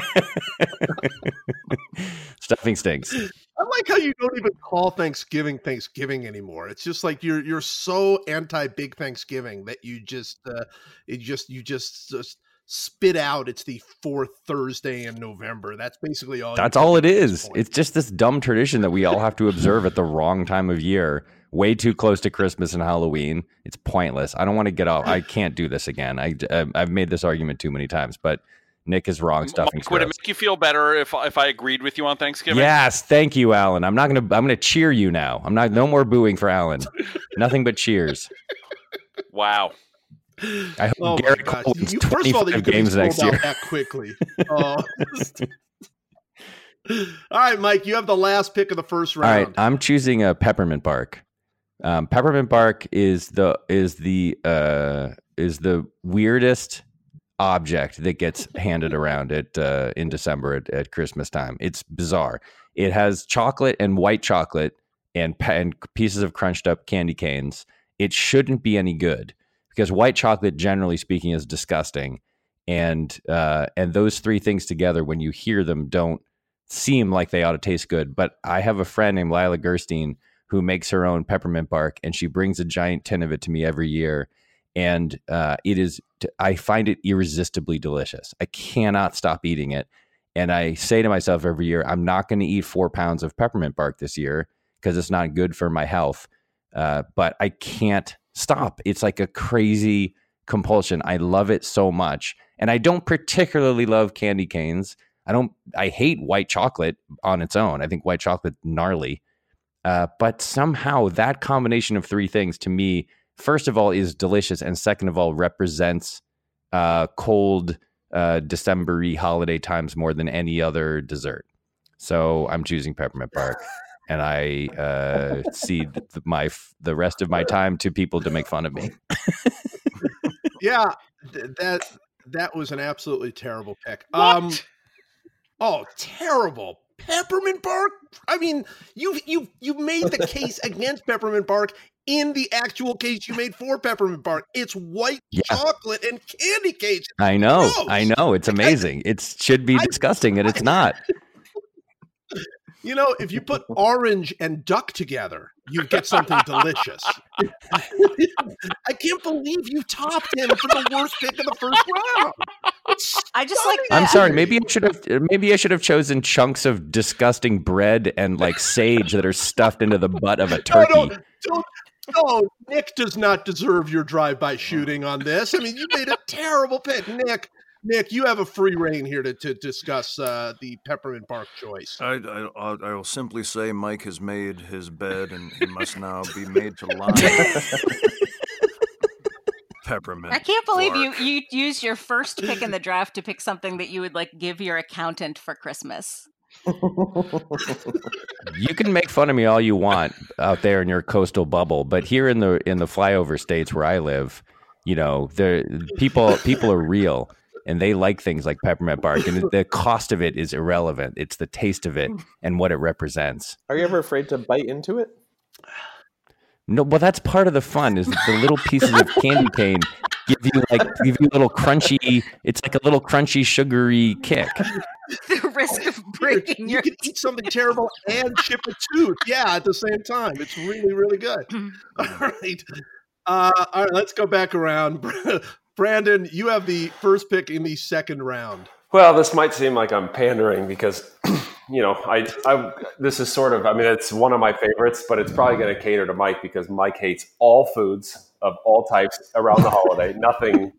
[LAUGHS] Stuffing stinks. I like how you don't even call Thanksgiving Thanksgiving anymore. It's just like you're you're so anti big Thanksgiving that you just uh, it just you just, just spit out. It's the fourth Thursday in November. That's basically all. That's all it do at this is. point. It's just this dumb tradition that we all have to observe at the wrong time of year, way too close to Christmas and Halloween. It's pointless. I don't want to get off. I [SIGHS] can't do this again. I, um, I've made this argument too many times, but Nick is wrong. Stuffing's Mike, would it make you feel better if if I agreed with you on Thanksgiving? Yes, thank you, Alan. I'm not gonna. I'm gonna cheer you now. I'm not. No more booing for Alan. [LAUGHS] Nothing but cheers. Wow. I hope Oh my Gerrit! Cole wins You, first of all, that you 25 could be games next year. that quickly. [LAUGHS] Oh. [LAUGHS] all right, Mike, you have the last pick of the first round. All right, round. I'm choosing a peppermint bark. Um, peppermint bark is the is the uh, is the weirdest object that gets [LAUGHS] handed around at uh, in December at, at Christmas time. It's bizarre. It has chocolate and white chocolate and and pieces of crunched up candy canes. It shouldn't be any good because white chocolate, generally speaking, is disgusting. And uh, and those three things together, when you hear them, don't seem like they ought to taste good. But I have a friend named Lila Gerstein who makes her own peppermint bark, and she brings a giant tin of it to me every year. And uh, it is, I find it irresistibly delicious. I cannot stop eating it. And I say to myself every year, I'm not going to eat four pounds of peppermint bark this year because it's not good for my health. Uh, but I can't stop. It's like a crazy compulsion. I love it so much. And I don't particularly love candy canes. I don't, I hate white chocolate on its own. I think white chocolate gnarly. Uh, but somehow that combination of three things to me, first of all, is delicious. And second of all, represents uh, cold, uh, December holiday times more than any other dessert. So I'm choosing peppermint bark. And I uh, cede th- my the rest of my time to people to make fun of me. [LAUGHS] Yeah, th- that that was an absolutely terrible pick. What? Um, oh, terrible peppermint bark. I mean, you've you've you've made the [LAUGHS] case against peppermint bark in the actual case you made for peppermint bark. It's white Yeah. chocolate and candy canes. I know, Gross. I know, it's [LAUGHS] amazing. It should be I- disgusting, and it's [LAUGHS] not. You know, if you put orange and duck together, you get something delicious. [LAUGHS] I can't believe you topped him for the worst pick of the first round. I just like I'm sorry. Maybe I should have. Maybe I should have chosen chunks of disgusting bread and like sage that are stuffed into the butt of a No, turkey. no, don't, no, Nick does not deserve your drive-by shooting on this. I mean, you made a terrible pick, Nick. Nick, you have a free reign here to, to discuss uh, the peppermint bark choice. I, I, I'll- simply say Mike has made his bed and he must now be made to lie. [LAUGHS] Peppermint. I can't believe you bark. you used your first pick in the draft to pick something that you would like give your accountant for Christmas. You can make fun of me all you want out there in your coastal bubble, but here in the in the flyover states where I live, you know, the people people are real and they like things like peppermint bark, and [LAUGHS] the cost of it is irrelevant. It's the taste of it and what it represents. Are you ever afraid to bite into it? No, well, that's part of the fun. Is the little pieces of candy cane give you like give you a little crunchy. It's like a little crunchy, sugary kick. [LAUGHS] the risk of breaking you your can eat something terrible and chip a tooth. Yeah, at the same time. It's really, really good. [LAUGHS] All right. Uh, all right, let's go back around. Brandon, you have the first pick in the second round. Well, this might seem like I'm pandering because, [CLEARS THROAT] you know, I, I this is sort of, I mean, it's one of my favorites, but it's probably going to cater to Mike because Mike hates all foods of all types around the holiday. [LAUGHS] Nothing,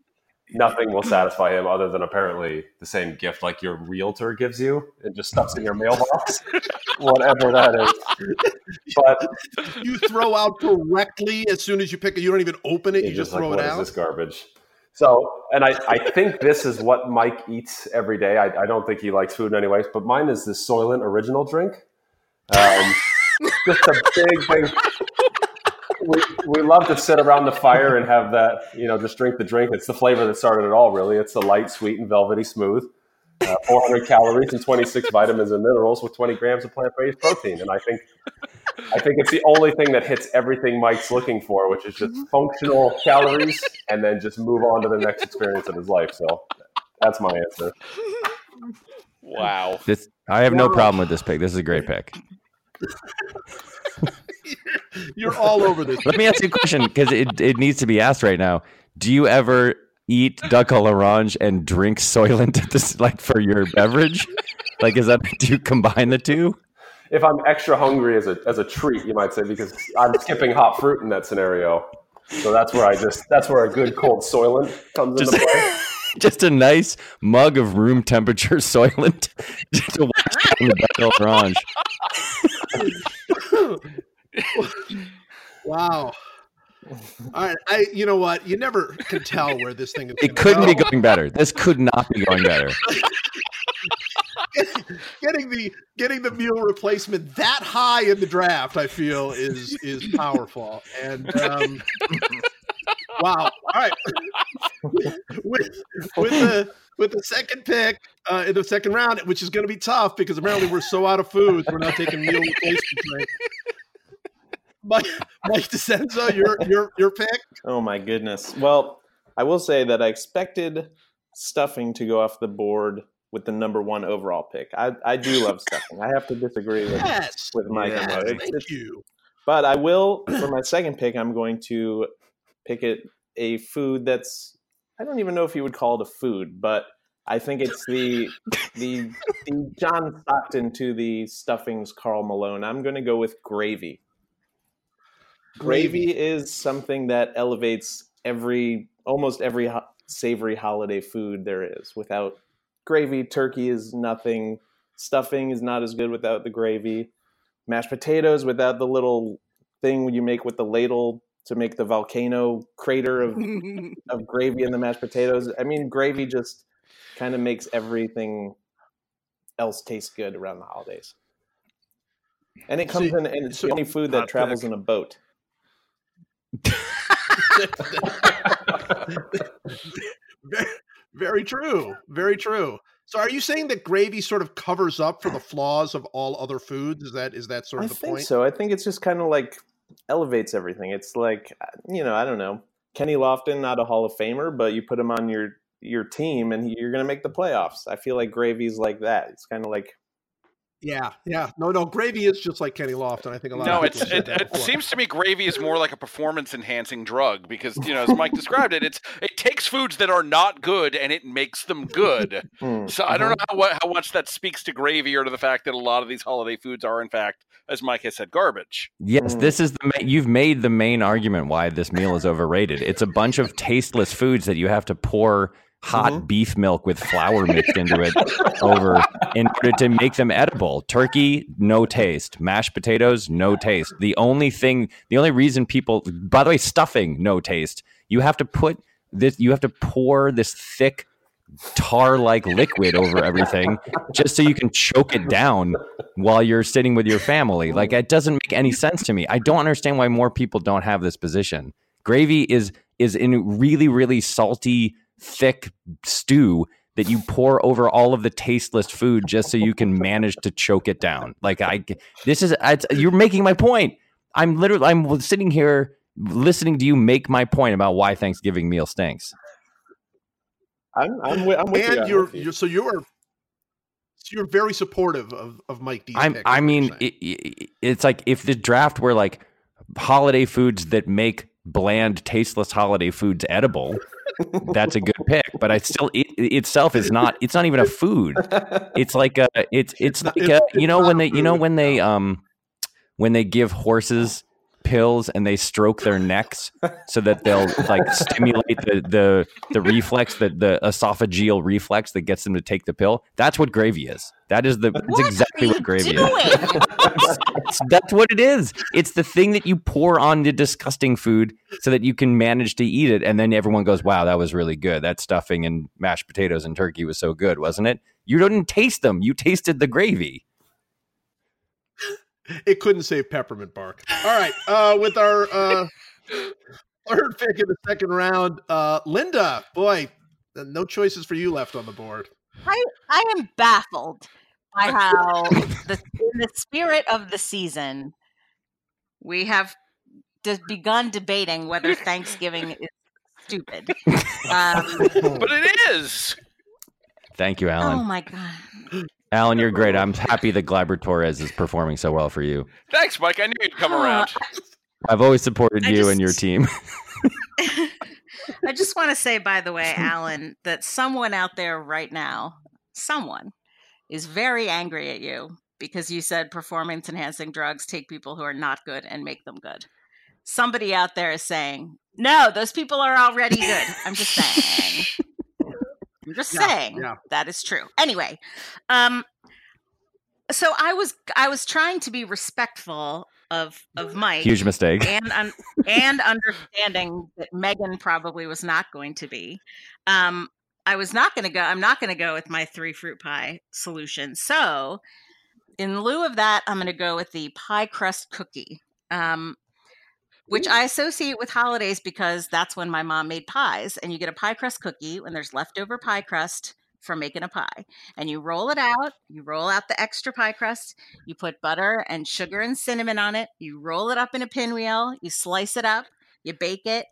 nothing will satisfy him other than apparently the same gift like your realtor gives you and just stuffs in your mailbox, [LAUGHS] whatever that is. But You throw out directly as soon as you pick it. You don't even open it. You He's just like, throw "What it is out. this garbage? So, and I, I think this is what Mike eats every day. I, I don't think he likes food anyways, but mine is this Soylent original drink. Um, [LAUGHS] just a big thing. We, we love to sit around the fire and have that, you know, just drink the drink. It's the flavor that started it all, really. It's the light, sweet, and velvety smooth. Uh, 400 calories and 26 vitamins and minerals with 20 grams of plant-based protein. And I think I think it's the only thing that hits everything Mike's looking for, which is just functional calories, and then just move on to the next experience of his life. So that's my answer. Wow. This I have no problem with this pick. This is a great pick. [LAUGHS] You're all over this. Let me ask you a question because it, it needs to be asked right now. Do you ever eat duck à l'orange and drink Soylent at this like for your beverage? Like, is that do you combine the two? If I'm extra hungry as a as a treat, you might say, because I'm skipping hot fruit in that scenario. So that's where I just that's where a good cold Soylent comes Just, into play. [LAUGHS] just a nice mug of room temperature [LAUGHS] Soylent to wash down the duck à l'orange. [LAUGHS] Wow. All right, I. You know what? You never can tell where this thing is. It couldn't be going better. This could not be going better. [LAUGHS] getting the getting the meal replacement that high in the draft. I feel is is powerful. And um, wow. All right. with with the with the second pick uh, in the second round, which is going to be tough because apparently we're so out of food, we're not taking meal replacement. Right? Mike, [LAUGHS] Mike DiCenzo, your your your pick. Oh my goodness. Well, I will say that I expected stuffing to go off the board with the number one overall pick. I, I do love stuffing. I have to disagree with, Yes. with Mike yes, on thank it's- you. But I will for my second pick. I'm going to pick it a food that's I don't even know if you would call it a food, but I think it's the the, the John Stockton to the stuffings Karl Malone. I'm going to go with gravy. Gravy is something that elevates every almost every ho- savory holiday food there is. Without gravy, turkey is nothing. Stuffing is not as good without the gravy. Mashed potatoes without the little thing you make with the ladle to make the volcano crater of, [LAUGHS] of gravy in the mashed potatoes. I mean, gravy just kind of makes everything else taste good around the holidays. And it comes So- in, and it's so- the only food that travels pick. in a boat. Very, [LAUGHS] very true. Very true. So, are you saying that gravy sort of covers up for the flaws of all other foods? Is that is that sort I of the think point? so. I think it's just kind of like elevates everything. It's like uh, you know, I don't know. Kenny Lofton, not a Hall of Famer, but you put him on your your team, and he, you're going to make the playoffs. I feel like gravy's like that. It's kind of like Yeah, yeah. No, no. Gravy is just like Kenny Lofton. I think a lot. No, of it's it, it seems to me gravy is more like a performance enhancing drug because you know as Mike [LAUGHS] described it, it's it takes foods that are not good and it makes them good. hmm, So I don't know how, how much that speaks to gravy or to the fact that a lot of these holiday foods are in fact, as Mike has said, garbage. Yes, Mm. this is the ma- you've made the main argument why this meal is overrated. It's a bunch of tasteless foods that you have to pour hot Mhm. beef milk with flour mixed into it over in order to make them edible. Turkey, no taste. Mashed potatoes, no taste. The only thing, the only reason people, by the way, stuffing, no taste. You have to put this, you have to pour this thick tar like liquid over everything just so you can choke it down while you're sitting with your family. Like it doesn't make any sense to me. I don't understand why more people don't have this position. Gravy is is in really really salty thick stew that you pour over all of the tasteless food just so you can manage to choke it down. Like I this is it's, you're making my point. I'm literally I'm sitting here listening to you make my point about why Thanksgiving meal stinks. I'm I'm, wi- I'm with you. and I'm you're you. you're so you're so you're very supportive of of Mike D's I'm, pick. I is what you're mean, it, it, it's like if the draft were like holiday foods that make bland, tasteless holiday foods edible, that's a good pick. But I still it, itself is not. It's not even a food. It's [LAUGHS] like a. It's it's like a. You know when they you know when they um when they give horses pills and they stroke their necks so that they'll like stimulate the the the reflex that the esophageal reflex that gets them to take the pill. That's what gravy is. That is the. It's What exactly what gravy is. doing? [LAUGHS] It's- that's what it is. It's the thing that you pour on the disgusting food so that you can manage to eat it. And then everyone goes, wow, that was really good. That stuffing and mashed potatoes and turkey was so good, wasn't it? You didn't taste them. You tasted the gravy. [LAUGHS] It couldn't save peppermint bark. All right, uh, with our uh, [LAUGHS] third pick in the second round, uh, Linda. Boy, no choices for you left on the board. I, I am baffled by [LAUGHS] how, the, in the spirit of the season, we have just begun debating whether Thanksgiving is stupid. Um, But it is. Thank you, Alan. oh Alan. my god! Alan, you're great. I'm happy that Gleyber Torres is performing so well for you. Thanks, Mike. I knew you'd come Oh, around. [LAUGHS] I've always supported I you and your team. [LAUGHS] I just want to say, by the way, Alan, that someone out there right now, someone, is very angry at you because you said performance enhancing drugs take people who are not good and make them good. Somebody out there is saying, no, those people are already good. I'm just saying. I'm just Yeah, saying yeah. that is true. Anyway, um, so I was I was trying to be respectful of of Mike Huge mistake. and un- and understanding that Megan probably was not going to be. Um, I was not going to go. I'm not going to go with my three fruit pie solution. So, in lieu of that, I'm going to go with the pie crust cookie, um, which I associate with holidays because that's when my mom made pies, and you get a pie crust cookie when there's leftover pie crust from making a pie, and you roll it out. You roll out the extra pie crust. You put butter and sugar and cinnamon on it. You roll it up in a pinwheel. You slice it up. You bake it.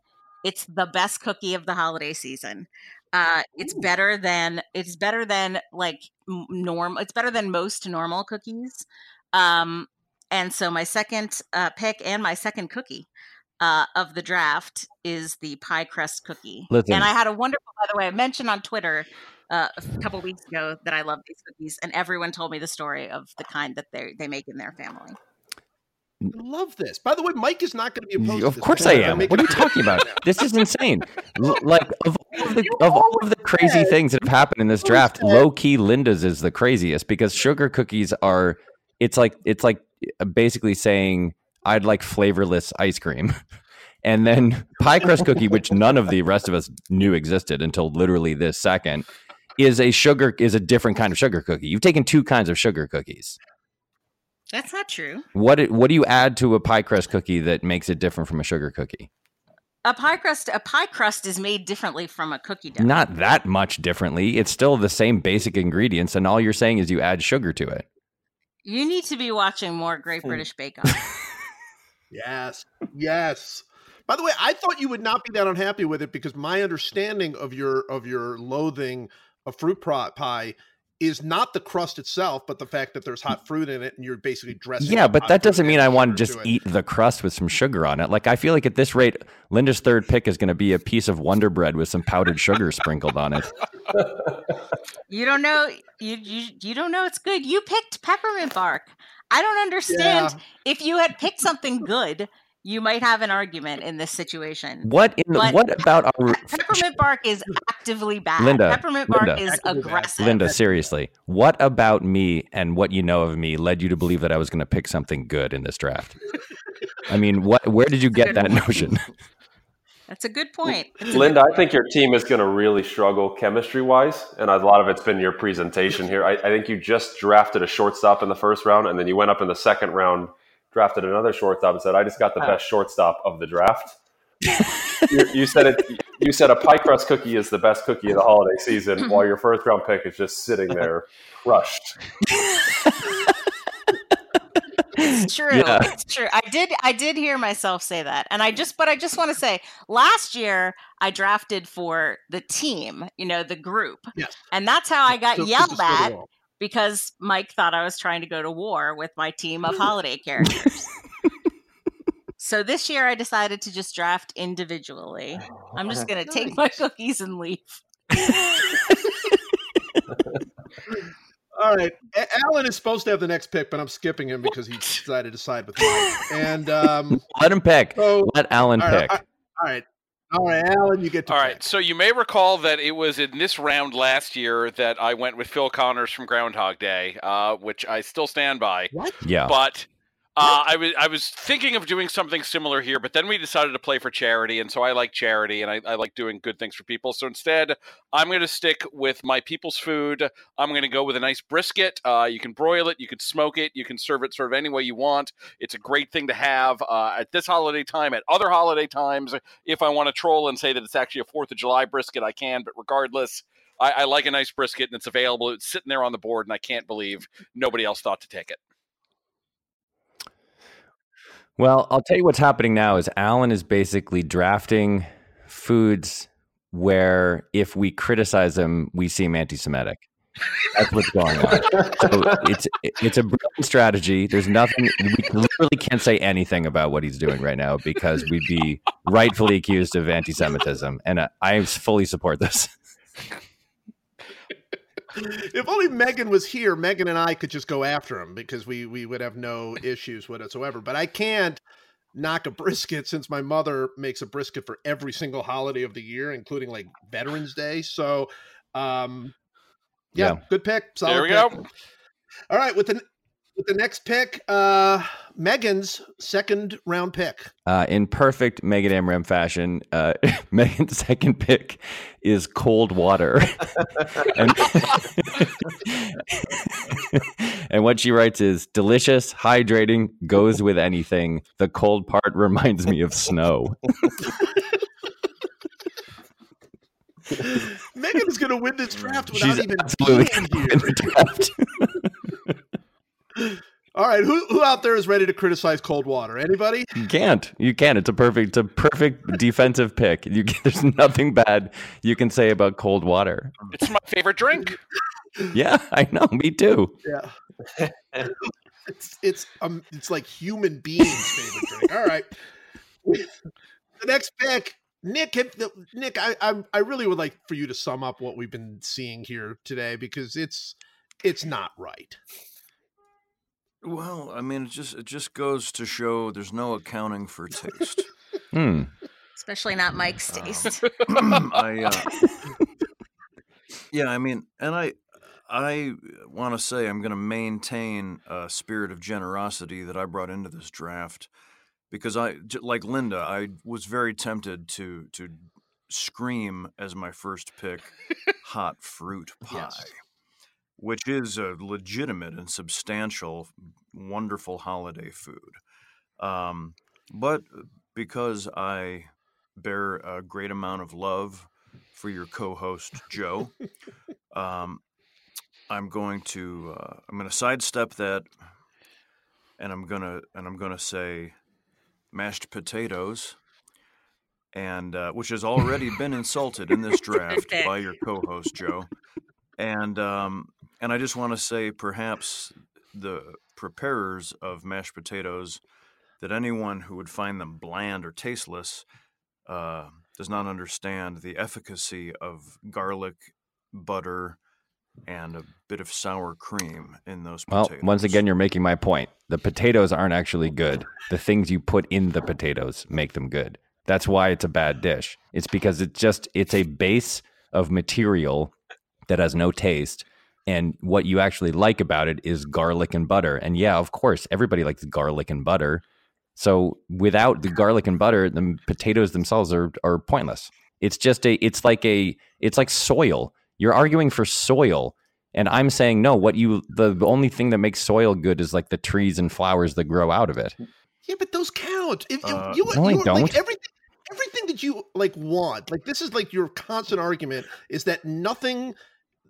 It's the best cookie of the holiday season. Uh, it's better than it's better than like norm. It's better than most normal cookies. Um, and so my second uh, pick and my second cookie uh, of the draft is the pie crust cookie. Listen. And I had a wonderful, by the way, I mentioned on Twitter uh, a couple weeks ago that I love these cookies, and everyone told me the story of the kind that they they make in their family. I love this. By the way, Mike is not going to be opposed. Of course I am. What are you talking about? [LAUGHS] This is insane. Like of all of the of all of the crazy things that have happened in this draft, low key Linda's is the craziest because sugar cookies are. It's like it's like uh, basically saying I'd like flavorless ice cream, [LAUGHS] and then pie crust cookie, which none of the rest of us knew existed until literally this second, is a sugar is a different kind of sugar cookie. You've taken two kinds of sugar cookies. That's not true. What do- what do you add to a pie crust cookie that makes it different from a sugar cookie? A pie crust, a pie crust is made differently from a cookie dough. Not that much differently. It's still the same basic ingredients, and all you're saying is you add sugar to it. You need to be watching more Hmm. Great British Bake [LAUGHS] Off. Yes, yes. By the way, I thought you would not be that unhappy with it because my understanding of your of your loathing of fruit pie is not the crust itself, but the fact that there's hot fruit in it and you're basically dressing. Yeah, but that doesn't mean I want to just it. eat the crust with some sugar on it. Like I feel like at this rate, Linda's third pick is going to be a piece of Wonder Bread with some powdered sugar sprinkled on it. [LAUGHS] you don't know you, you you don't know it's good. You picked peppermint bark. I don't understand. If you had picked something good, you might have an argument in this situation. What in the, what about our Peppermint bark is actively bad. Linda, Peppermint bark Linda. is Actively bad. aggressive. Linda? Seriously, what about me and what you know of me led you to believe that I was going to pick something good in this draft? I mean, what? Where did you get that notion? That's a good point. It's a good Linda, I think your team is going to really struggle chemistry wise, and a lot of it's been your presentation here. I, I think you just drafted a shortstop in the first round, and then you went up in the second round, drafted another shortstop, and said, "I just got the best shortstop of the draft." [LAUGHS] you, you said it. You said a pie crust cookie is the best cookie of the holiday season, mm-hmm. while your first round pick is just sitting [LAUGHS] there crushed. It's true. Yeah. It's true. I did I did hear myself say that. And I just but I just want to say last year I drafted for the team, you know, the group. Yes. And that's how I got So- yelled at wall. Because Mike thought I was trying to go to war with my team of [LAUGHS] holiday characters. So this year I decided to just draft individually. I'm just going to take my cookies and leave. [LAUGHS] All right, A- Alan is supposed to have the next pick, but I'm skipping him because he decided to side with me. And um, [LAUGHS] Let him pick. so Let Alan all right, pick. all right, all right, Alan, you get to All pick. right, so you may recall that it was in this round last year that I went with Phil Connors from Groundhog Day, uh, which I still stand by. What? Yeah. But uh, I was I was thinking of doing something similar here, but then we decided to play for charity, and so I like charity and I, I like doing good things for people. So instead, I'm going to stick with my people's food. I'm going to go with a nice brisket. Uh, you can broil it, you can smoke it, you can serve it sort of any way you want. It's a great thing to have uh, at this holiday time. At other holiday times, if I want to troll and say that it's actually a Fourth of July brisket, I can. But regardless. I, I like a nice brisket and it's available. It's sitting there on the board, and I can't believe nobody else thought to take it. Well, I'll tell you what's happening now is Alan is basically drafting foods where if we criticize them, we seem anti-Semitic. That's what's going on. So it's it's a brilliant strategy. There's nothing we literally can't say anything about what he's doing right now because we'd be rightfully accused of anti-Semitism, and I, I fully support this. [LAUGHS] If only Megan was here, Megan and I could just go after him because we we would have no issues whatsoever. But I can't knock a brisket since my mother makes a brisket for every single holiday of the year, including like Veterans Day. So, um, yeah, Yeah. good pick. Solid There we pick. go. All right, with the with the next pick, uh, Megan's second round pick. Uh, in perfect Megan Amram fashion, uh, [LAUGHS] Megan's second pick is cold water. [LAUGHS] and, [LAUGHS] and what she writes is delicious, hydrating, goes with anything. The cold part reminds me of snow. Megan is going to win this draft without She's even absolutely being here. Win the draft. All right, who who out there is ready to criticize cold water? Anybody? You can't. You can't. It's a perfect. It's a perfect defensive pick. You can, [LAUGHS] there's nothing bad you can say about cold water. It's my favorite drink. [LAUGHS] Yeah, I know. Me too. Yeah. it's it's um it's like human beings' favorite drink. All right. The next pick, Nick. Nick, I, I I really would like for you to sum up what we've been seeing here today because it's it's not right. Well, I mean, it just it just goes to show there's no accounting for taste. [LAUGHS] Hmm. Especially not Mike's Oh. taste. [CLEARS THROAT] I, uh, yeah, I mean, and I, I want to say I'm going to maintain a spirit of generosity that I brought into this draft because I, j- like Linda, I was very tempted to to scream as my first pick, [LAUGHS] hot fruit pie. Yes. Which is a legitimate and substantial, wonderful holiday food. Um, but because I bear a great amount of love for your co-host Joe. um, I'm going to uh, I'm going to sidestep that, and I'm gonna and I'm gonna say mashed potatoes, and uh, which has already been insulted in this [LAUGHS] draft by your co-host Joe, and um, and I just want to say perhaps the preparers of mashed potatoes that anyone who would find them bland or tasteless uh, does not understand the efficacy of garlic, butter, and a bit of sour cream in those Well, potatoes. once again, you're making my point. The potatoes aren't actually good. The things you put in the potatoes make them good. That's why it's a bad dish. It's because it's just it's a base of material that has no taste. And what you actually like about it is garlic and butter. And yeah, of course, everybody likes garlic and butter. So without the garlic and butter, the potatoes themselves are are pointless. It's just a it's like a it's like soil. You're arguing for soil. And I'm saying no, what you the, the only thing that makes soil good is like the trees and flowers that grow out of it. Yeah, but those count. If, if Uh, you, no, you like don't. everything, everything that you like want, like this is like your constant argument is that nothing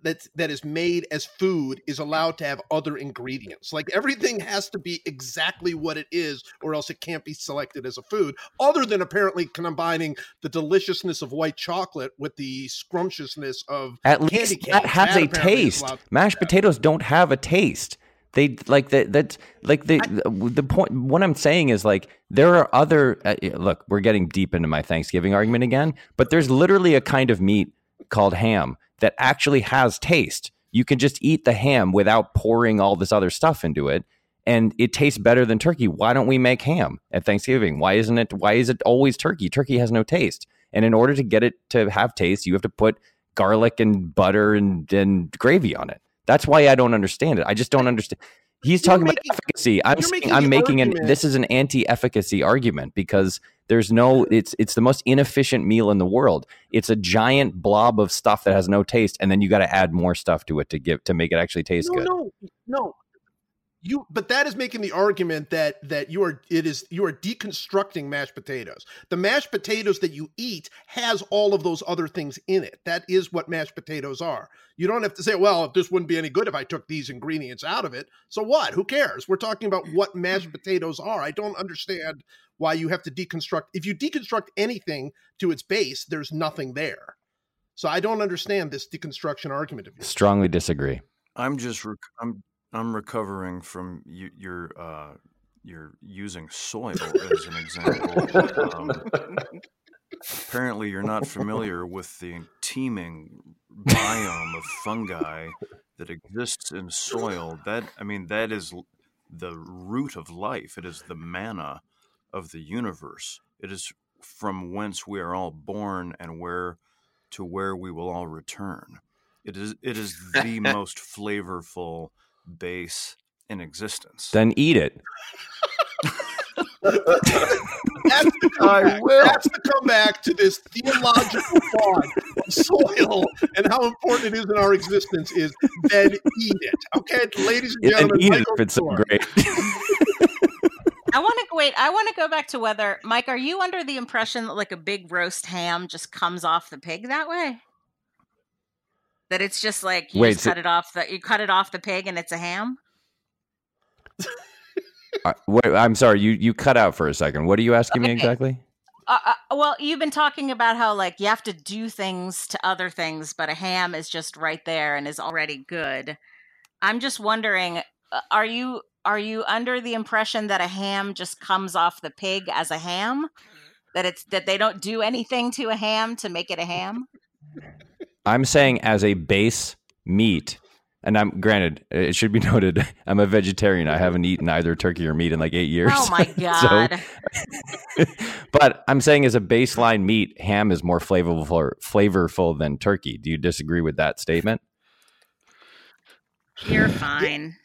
that that is made as food is allowed to have other ingredients. Like everything has to be exactly what it is, or else it can't be selected as a food. Other than apparently combining the deliciousness of white chocolate with the scrumptiousness of At Candy least cane. that has That a taste. Mashed potatoes don't have a taste. They like that. That's like the, the the point. What I'm saying is like there are other. Uh, look, we're getting deep into my Thanksgiving argument again, but there's literally a kind of meat called ham that actually has taste. You can just eat the ham without pouring all this other stuff into it, and it tastes better than turkey. Why don't we make ham at Thanksgiving? Why isn't it? Why is it always turkey? Turkey has no taste, and in order to get it to have taste, you have to put garlic and butter and, and gravy on it. That's why I don't understand it. I just don't understand. He's talking making- about efficacy. I'm saying making I'm making an this is an anti-efficacy argument because there's no it's it's the most inefficient meal in the world. It's a giant blob of stuff that has no taste, and then you got to add more stuff to it to give to make it actually taste no, good. no, no. You, but that is making the argument that that you are it is you are deconstructing mashed potatoes. The mashed potatoes that you eat has all of those other things in it. That is what mashed potatoes are. You don't have to say, well, if this wouldn't be any good if I took these ingredients out of it. So what? Who cares? We're talking about what mashed mm-hmm. potatoes are. I don't understand why you have to deconstruct. If you deconstruct anything to its base, there's nothing there. So I don't understand this deconstruction argument of yours. Strongly disagree. I'm just rec- I'm I'm recovering from you, your uh, you're using soil as an example. Um, apparently, you're not familiar with the teeming biome of fungi that exists in soil. That I mean, that is the root of life. It is the manna of the universe. It is from whence we are all born and where to where we will all return. It is it is the [LAUGHS] most flavorful base in existence. Then eat it. That's the [LAUGHS] comeback. That's the comeback to this theological [LAUGHS] thought of soil and how important it is in our existence is then eat it. Okay, ladies and And gentlemen, eat it Michael if it's so great. [LAUGHS] I want to wait. I want to go back to whether Mike. Are you under the impression that like a big roast ham just comes off the pig that way? That it's just like you Wait, just so- cut it off the you cut it off the pig and it's a ham. Uh, wait, I'm sorry, you you cut out for a second. What are you asking me exactly? Uh, uh, well, you've been talking about how like you have to do things to other things, but a ham is just right there and is already good. I'm just wondering, uh, are you are you under the impression that a ham just comes off the pig as a ham? That it's that they don't do anything to a ham to make it a ham? I'm saying as a base meat, and I'm granted, it should be [LAUGHS] noted, I'm a vegetarian. I haven't eaten either turkey or meat in like eight years. Oh my [LAUGHS] So- god! [LAUGHS] but I'm saying as a baseline meat, ham is more flavorful flavorful than turkey. Do you disagree with that statement? You're fine.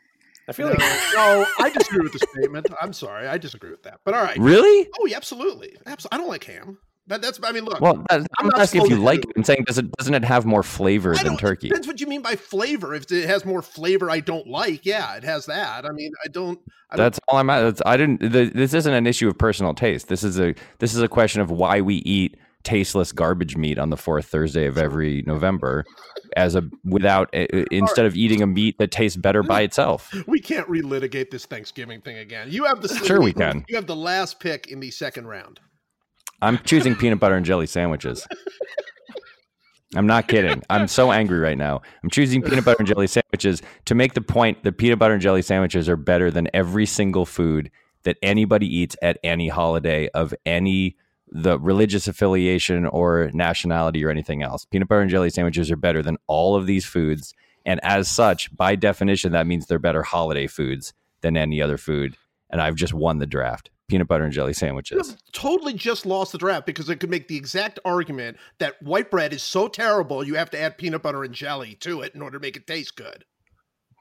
I feel No, like no, I disagree with the statement. I'm sorry, I disagree with that. But all right. Really? Oh, yeah, absolutely. Absolutely. I don't like ham. That, that's. I mean, look. Well, that, I'm, not not asking if you like it. I'm saying does it doesn't it have more flavor than turkey? Depends what you mean by flavor. If it has more flavor I don't like, yeah, it has that. I mean, I don't. I don't That's all I'm at. That's, I didn't. The, this isn't an issue of personal taste. This is a this is a question of why we eat tasteless garbage meat on the fourth Thursday of every November, as a without uh, instead of eating a meat that tastes better by itself. [LAUGHS] we can't relitigate this Thanksgiving thing again. You have the Sure we can. You have the last pick in the second round. I'm choosing peanut butter and jelly sandwiches. I'm not kidding. I'm so angry right now. I'm choosing peanut butter and jelly sandwiches to make the point that peanut butter and jelly sandwiches are better than every single food that anybody eats at any holiday of any the religious affiliation or nationality or anything else. Peanut butter and jelly sandwiches are better than all of these foods and as such, by definition that means they're better holiday foods than any other food and I've just won the draft. Peanut butter and jelly You sandwiches. have totally just lost the draft because it could make the exact argument that white bread is so terrible you have to add peanut butter and jelly to it in order to make it taste good.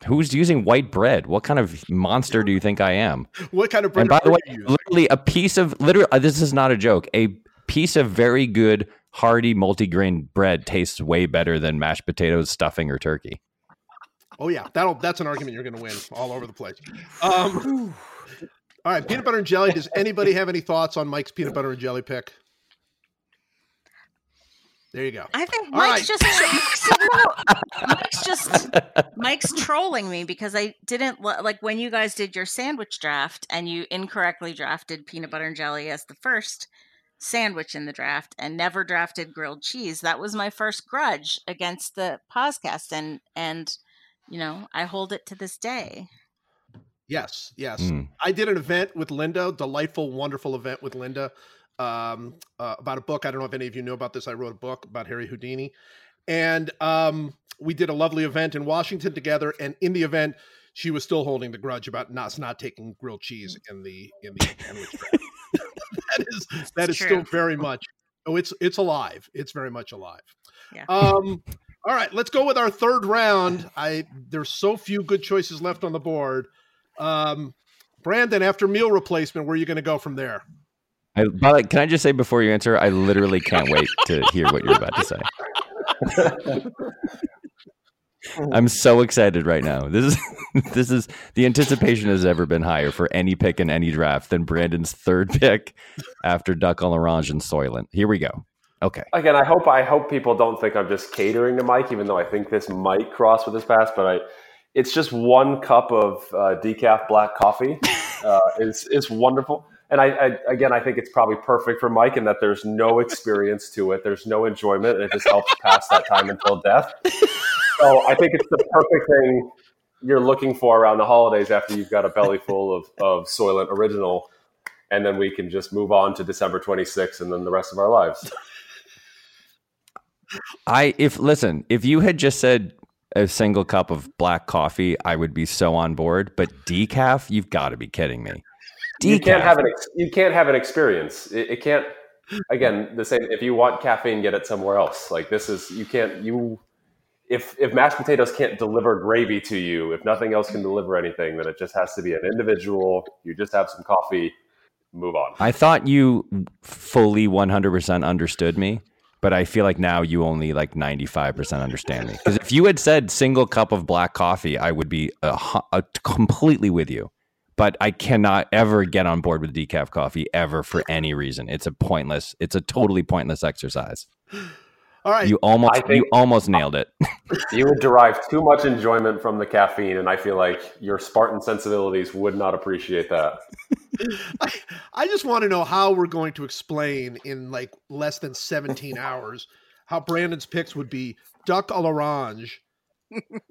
Who's using white bread? What kind of monster do you think I am? What kind of bread And by the way, literally a piece of literally uh, this is not a joke. A piece of very good hearty multigrain bread tastes way better than mashed potatoes, stuffing, or turkey. Oh yeah, that'll that's an argument you're going to win all over the place. Um, all right, peanut butter and jelly. Does anybody have any thoughts on Mike's peanut butter and jelly pick? There you go. I think All Mike's right. just Mike's just Mike's trolling me because I didn't like when you guys did your sandwich draft and you incorrectly drafted peanut butter and jelly as the first sandwich in the draft and never drafted grilled cheese. That was my first grudge against the podcast and and you know, I hold it to this day. Yes, yes. Mm. I did an event with Linda, delightful, wonderful event with Linda um, uh, about a book. I don't know if any of you know about this. I wrote a book about Harry Houdini, and um, we did a lovely event in Washington together. And in the event, she was still holding the grudge about not not taking grilled cheese in the in the sandwich. wrap. that is that is It's still true. very much. Oh, it's it's alive. It's very much alive. Yeah. Um. All right, let's go with our third round. I there's so few good choices left on the board. Um, Brandon, after meal replacement, where are you going to go from there? I, but can I just say before you answer, I literally can't wait to hear what you're about to say. [LAUGHS] I'm so excited right now. This is [LAUGHS] this is the anticipation has ever been higher for any pick in any draft than Brandon's third pick after Duck à l'orange and Soylent. Here we go. Okay. Again, I hope I hope people don't think I'm just catering to Mike, even though I think this might cross with his past. But I, it's just one cup of uh, decaf black coffee. Uh, [LAUGHS] is is wonderful, and I, I again I think it's probably perfect for Mike in that there's no [LAUGHS] experience to it, there's no enjoyment, and it just helps pass that time until death. So I think it's the perfect thing you're looking for around the holidays after you've got a belly full of of Soylent Original, and then we can just move on to December 26th and then the rest of our lives. I if listen, if you had just said a single cup of black coffee, I would be so on board. But decaf, you've got to be kidding me. you can't have an ex- you can't have an experience. It, it can't. Again, the same. If you want caffeine, get it somewhere else. Like this is you can't you. If if mashed potatoes can't deliver gravy to you, if nothing else can deliver anything, then it just has to be an individual. You just have some coffee, move on. I thought you fully 100% understood me, but I feel like now you only like 95% understand me. Because if you had said single cup of black coffee, I would be a, a, completely with you. But I cannot ever get on board with decaf coffee ever for any reason. It's a pointless. It's a totally pointless exercise. All right, You almost I you almost nailed it. [LAUGHS] You would derive too much enjoyment from the caffeine, and I feel like your Spartan sensibilities would not appreciate that. [LAUGHS] I, I just want to know how we're going to explain in like less than 17 hours how Brandon's picks would be duck à l'orange,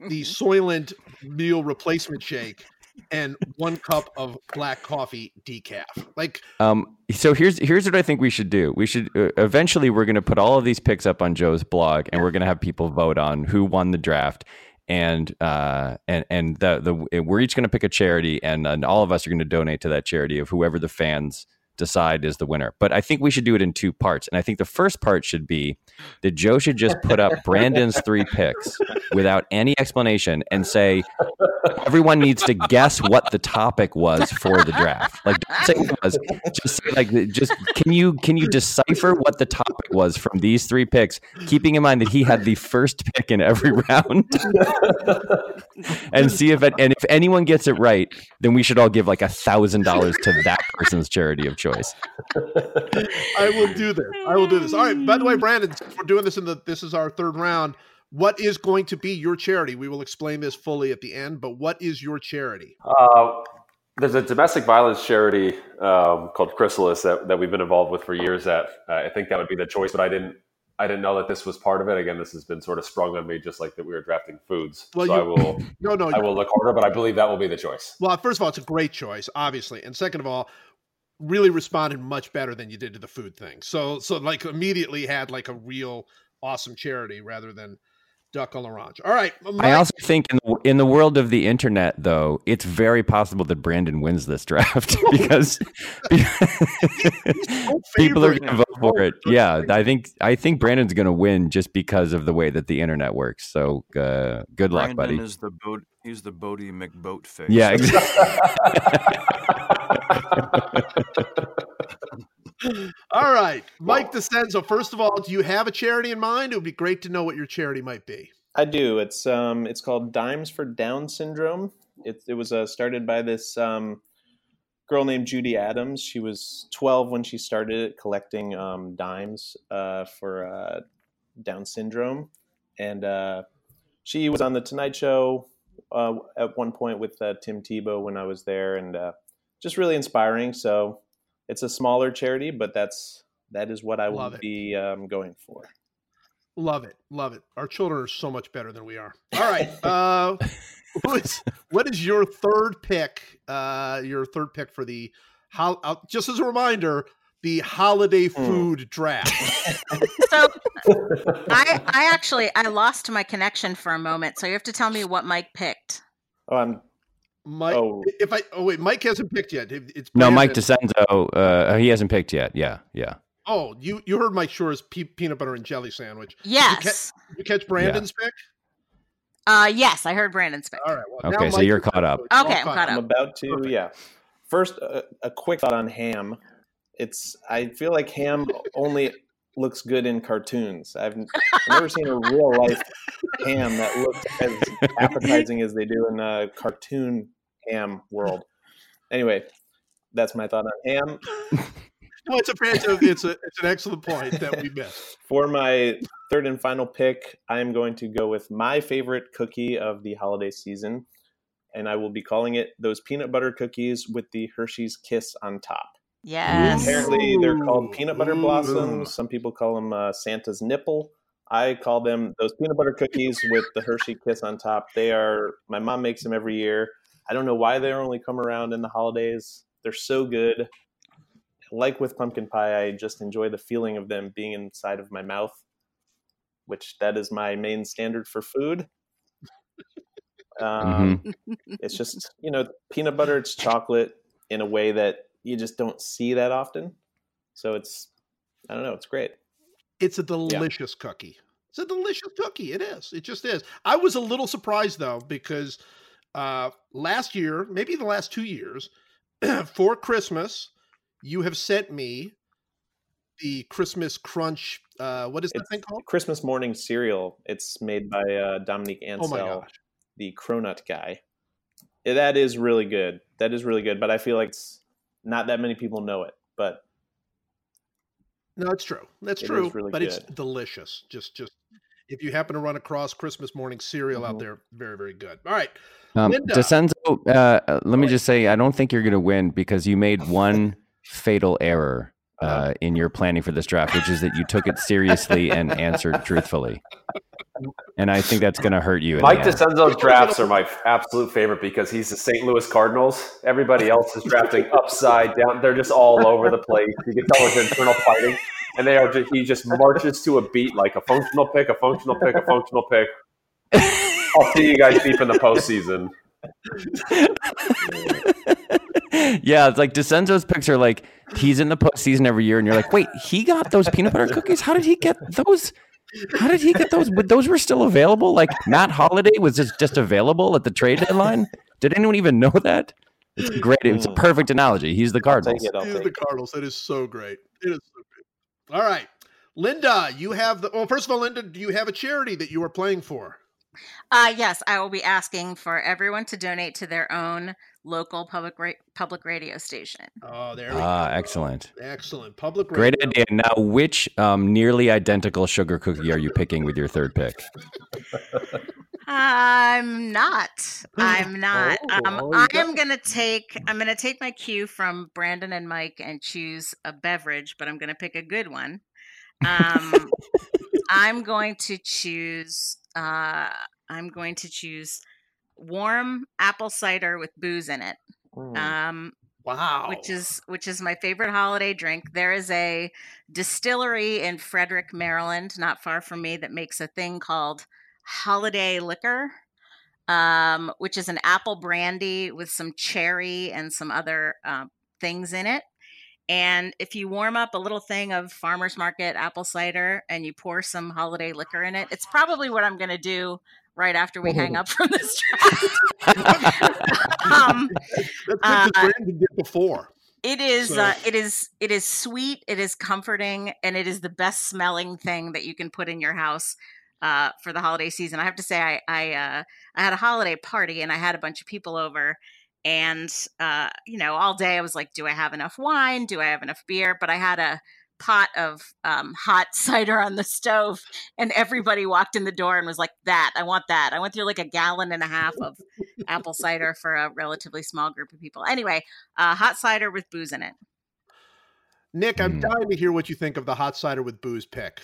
the [LAUGHS] Soylent meal replacement shake, and one cup of black coffee decaf. Like, Um, so here's here's what I think we should do. We should uh, eventually we're going to put all of these picks up on Joe's blog, and we're going to have people vote on who won the draft, and uh, and and the the we're each going to pick a charity, and, and all of us are going to donate to that charity of whoever the fans decide is the winner. But I think we should do it in two parts, and I think the first part should be that Joe should just put up Brandon's three picks without any explanation and say everyone needs to guess what the topic was for the draft. Like say was just say like just can you can you decipher what the topic was from these three picks, keeping in mind that he had the first pick in every round, and see if it, and if anyone gets it right, then we should all give like a thousand dollars to that person's charity of choice. [LAUGHS] I will do this. I will do this. All right. By the way, Brandon, since we're doing this in the this is our third round. What is going to be your charity? We will explain this fully at the end, but what is your charity? Uh, there's a domestic violence charity um, called Chrysalis that, that we've been involved with for years. That uh, I think that would be the choice, but I didn't I didn't know that this was part of it. Again, this has been sort of sprung on me, just like that we were drafting foods. Well, so you- I will [LAUGHS] No, no. I will look harder, but I believe that will be the choice. Well, first of all, it's a great choice, obviously, and second of all, really responded much better than you did to the food thing. So, so like immediately had like a real awesome charity rather than duck à l'orange. All right, I also think in the, in the world of the internet, though, it's very possible that Brandon wins this draft [LAUGHS] because [LAUGHS] [LAUGHS] people are going to vote for it. Oh, Yeah. I think I think Brandon's going to win just because of the way that the internet works. So uh, good luck, Brandon buddy. is the boat. He's the Boaty McBoatface. Yeah, exactly. [LAUGHS] all right, Mike DiCenzo. First of all, do you have a charity in mind? It would be great to know what your charity might be. I do. It's um, it's called Dimes for Down Syndrome. It it was uh, started by this um, girl named Judy Adams. She was 12 when she started collecting um, dimes uh, for uh, Down syndrome, and uh, she was on the Tonight Show uh, at one point with uh, Tim Tebow when I was there, and uh, just really inspiring. So it's a smaller charity, but that's that is what I will it. be um, going for. Love it, love it. Our children are so much better than we are. All right, [LAUGHS] uh, who is, what is your third pick? Uh, your third pick for the hol- uh, just as a reminder, the holiday Hmm. food draft. [LAUGHS] So I I actually I lost my connection for a moment, so you have to tell me what Mike picked. Oh, I'm. Mike, Oh. if I oh wait, Mike hasn't picked yet. It's No, Mike Brandon. DiCenzo, uh, he hasn't picked yet. Yeah, yeah. Oh, you you heard Mike Schur's pe- peanut butter and jelly sandwich. Yes. You catch Brandon's pick? Uh yes, I heard Brandon's pick. All right. Well, Okay, so Mike you're caught up. all Okay, I'm caught up. I'm about to. Perfect. Yeah. First, a, a quick thought on ham. It's. I feel like ham only looks good in cartoons. I've, n- I've never seen a real life [LAUGHS] ham that looks as appetizing as they do in a cartoon ham world. Anyway, that's my thought on ham. [LAUGHS] No, it's a it's a, it's a it's an excellent point that we missed. For my third and final pick, I am going to go with my favorite cookie of the holiday season, and I will be calling it those peanut butter cookies with the Hershey's Kiss on top. Yes. Apparently, they're called peanut butter blossoms. Some people call them uh, Santa's nipple. I call them those peanut butter cookies with the Hershey Kiss on top. They are. My mom makes them every year. I don't know why they only come around in the holidays. They're so good. Like with pumpkin pie, I just enjoy the feeling of them being inside of my mouth, which that is my main standard for food. [LAUGHS] Um, It's just you know peanut butter. It's chocolate in a way that you just don't see that often. So it's I don't know. It's great. It's a delicious cookie. It's a delicious cookie. It is. It just is. I was a little surprised though because uh, last year, maybe the last two years, [CLEARS THROAT] for Christmas, you have sent me the Christmas Crunch. Uh, what is that It's thing called? Christmas morning cereal. It's made by uh, Dominique Oh Ansel, gosh! the Cronut guy. That is really good. That is really good. But I feel like it's not that many people know it. But No, it's true. That's It true. really but it's delicious. Just, just if you happen to run across Christmas morning cereal out Mhm. there, very, very good. All right. Um, Linda. DiCenzo, uh, uh, let me just say, I don't think you're going to win because you made one [LAUGHS] fatal error uh, in your planning for this draft, which is that you took it seriously and answered truthfully. And I think that's going to hurt you. Mike the. DiCenzo's drafts are my absolute favorite because he's the St. Louis Cardinals. Everybody else is drafting upside down. They're just all over the place. You can tell there's internal fighting, and they are. Just, he just marches to a beat like a functional pick, a functional pick, a functional pick. I'll see you guys deep in the postseason. yeah, it's like DiCenzo's picks are like he's in the postseason every year, and you're like, wait, he got those peanut butter cookies? How did he get those? How did he get those? But those were still available. Like Matt Holliday was just just available at the trade deadline. Did anyone even know that? It's great. It's a hmm. perfect analogy. He's the I'll Cardinals. it. I'll It is take the. Cardinals. It is so great. It is so great. All right. Linda, you have the well, first of all, Linda, do you have a charity that you are playing for? Uh, yes, I will be asking for everyone to donate to their own local public ra- public radio station. Oh, there we Ah, go. excellent. Excellent. Public radio. Great idea. Now, which um, nearly identical sugar cookie are you picking with your third pick? [LAUGHS] I'm not. I'm [LAUGHS] not. Oh, um, oh, I am gonna take. I'm gonna take my cue from Brandon and Mike and choose a beverage, but I'm gonna pick a good one. Um, I'm going to choose. Uh, I'm going to choose warm apple cider with booze in it. Mm. Um, Wow. which is which is my favorite holiday drink. There is a distillery in Frederick, Maryland, not far from me, that makes a thing called Holiday Liquor, um, which is an apple brandy with some cherry and some other uh, things in it. And if you warm up a little thing of farmers market apple cider and you pour some holiday liquor in it, it's probably what I'm going to do right after we hang up from this [LAUGHS] [LAUGHS] um, That's uh, Brandon did before. it is So- uh, it is it is sweet, it is comforting, and it is the best smelling thing that you can put in your house uh, for the holiday season. I have to say, I I, uh, I had a holiday party and I had a bunch of people over, and uh, you know, all day I was like, do I have enough wine? Do I have enough beer? But I had a pot of um, hot [LAUGHS] cider on the stove, and everybody walked in the door and was like, "That I want that." I went through like a gallon and a half of apple cider for a relatively small group of people. Anyway, uh, hot cider with booze in it. Nick, I'm Mm. dying to hear what you think of the hot cider with booze pick.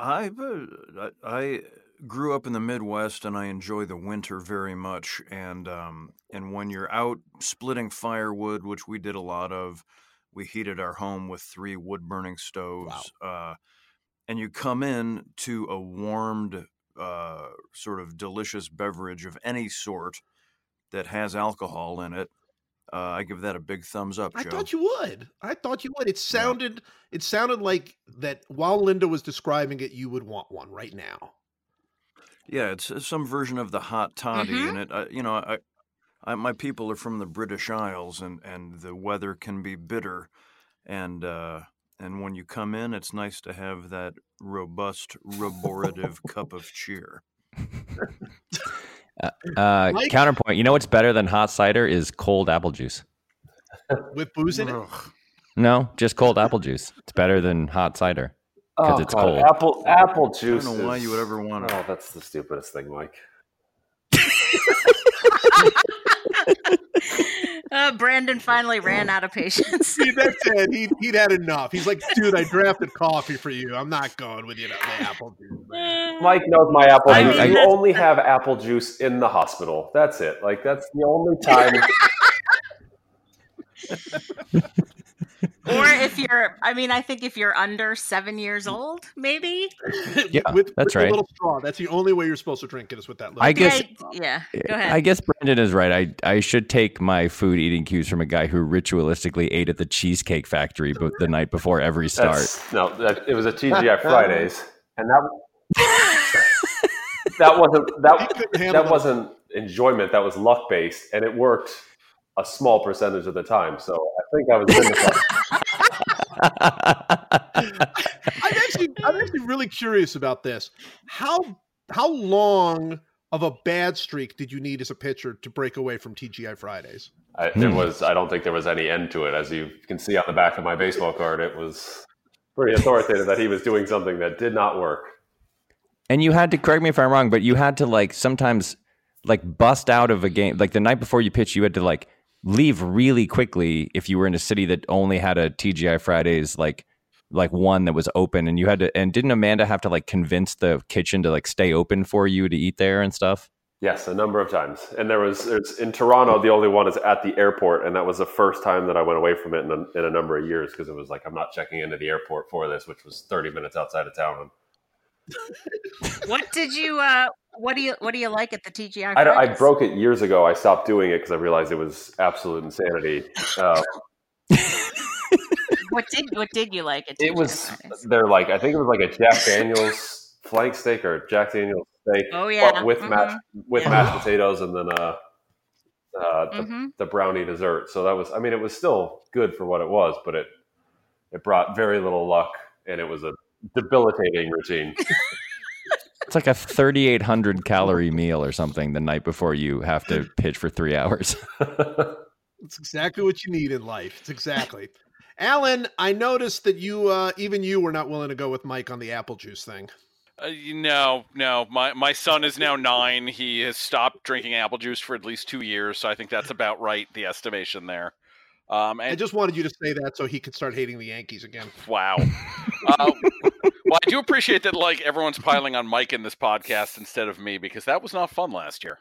I, uh, I I grew up in the Midwest, and I enjoy the winter very much. And um, and when you're out splitting firewood, which we did a lot of, we heated our home with three wood burning stoves. Uh, and you come in to a warmed, uh, sort of delicious beverage of any sort that has alcohol in it. Uh, I give that a big thumbs up, I thought you would. I thought you would. It sounded it sounded like that while Linda was describing it, you would want one right now. Yeah, it's uh, some version of the hot toddy, Mhm. and it. I, you know, I, I, my people are from the British Isles, and and the weather can be bitter, and uh, and when you come in, it's nice to have that robust, [LAUGHS] rebordative cup of cheer. [LAUGHS] Uh, Mike? counterpoint. You know what's better than hot cider is cold apple juice. With booze in it. No, just cold apple juice. It's better than hot cider. 'Cause it's God, cold. Apple apple I juice. don't know why is- you would ever want to. Oh, that's the stupidest thing, Mike. [LAUGHS] [LAUGHS] [LAUGHS] Uh, Brandon finally ran out of patience. See, that's [LAUGHS] it. He, he'd had enough. He's like, dude, I drafted coffee for you. I'm not going with you to the apple juice. man." Mike knows my apple I- juice. I- you only have apple juice in the hospital. That's it. Like that's the only time. [LAUGHS] or [LAUGHS] if you're, I mean, I think if you're under seven years mm. old, maybe. [LAUGHS] Yeah, with, that's with right. A little straw. That's the only way you're supposed to drink it is with that little. I guess- yeah, yeah. Go ahead. I guess Brandon is right. I I should take my food eating cues from a guy who ritualistically ate at the Cheesecake Factory but the night before every start. That's, no, that, it was a TGI [LAUGHS] Fridays, and that that wasn't that that wasn't enjoyment. That was luck based, and it worked a small percentage of the time. So I think I was. [LAUGHS] I'm actually, I'm actually really curious about this. How how long of a bad streak did you need as a pitcher to break away from TGI Fridays? I, it Hmm. was. I don't think there was any end to it. As you can see on the back of my baseball card, it was pretty [LAUGHS] authoritative that he was doing something that did not work. and you had to correct me if I'm wrong, but you had to like sometimes like bust out of a game like the night before you pitch, you had to like leave really quickly if you were in a city that only had a TGI Fridays like like one that was open and you had to and didn't Amanda have to like convince the kitchen to like stay open for you to eat there and stuff? Yes, a number of times. And there was in Toronto. The only one is at the airport, and that was the first time that I went away from it in a, in a number of years because it was like I'm not checking into the airport for this, which was 30 minutes outside of town. What did you? Uh, what do you? What do you like at the TGI? I, I broke it years ago. I stopped doing it because I realized it was absolute insanity. Uh, What did? What did you like it was Fridays? they're like I think it was like a Jack Daniels flank steak or Jack Daniels steak Oh yeah. with mhm, mashed with Yeah. mashed potatoes and then uh, uh, the, mhm. the brownie dessert. So that was I mean it was still good for what it was, but it it brought very little luck and it was a debilitating routine. [LAUGHS] It's like a 3800 calorie meal or something the night before you have to pitch for 3 hours. [LAUGHS] It's exactly what you need in life. It's exactly. Alan, I noticed that you, uh, even you, were not willing to go with Mike on the apple juice thing. Uh, no, no. My my son is now nine. He has stopped drinking apple juice for at least two years, so I think that's about right. The estimation there. Um, I just wanted you to say that so he could start hating the Yankees again. wow. [LAUGHS] Uh, well, I do appreciate that. Like everyone's piling on Mike in this podcast instead of me because that was not fun last year.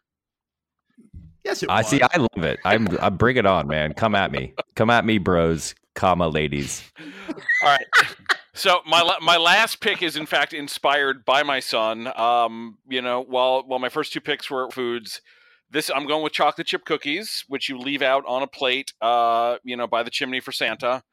Yes, it I was. see I love it. I'm I bring it on, man. Come at me. Come at me, bros, comma ladies. [LAUGHS] All right. So my my last pick is in fact inspired by my son. Um, you know, while while my first two picks were foods, this I'm going with chocolate chip cookies, which you leave out on a plate, uh, you know, by the chimney for Santa.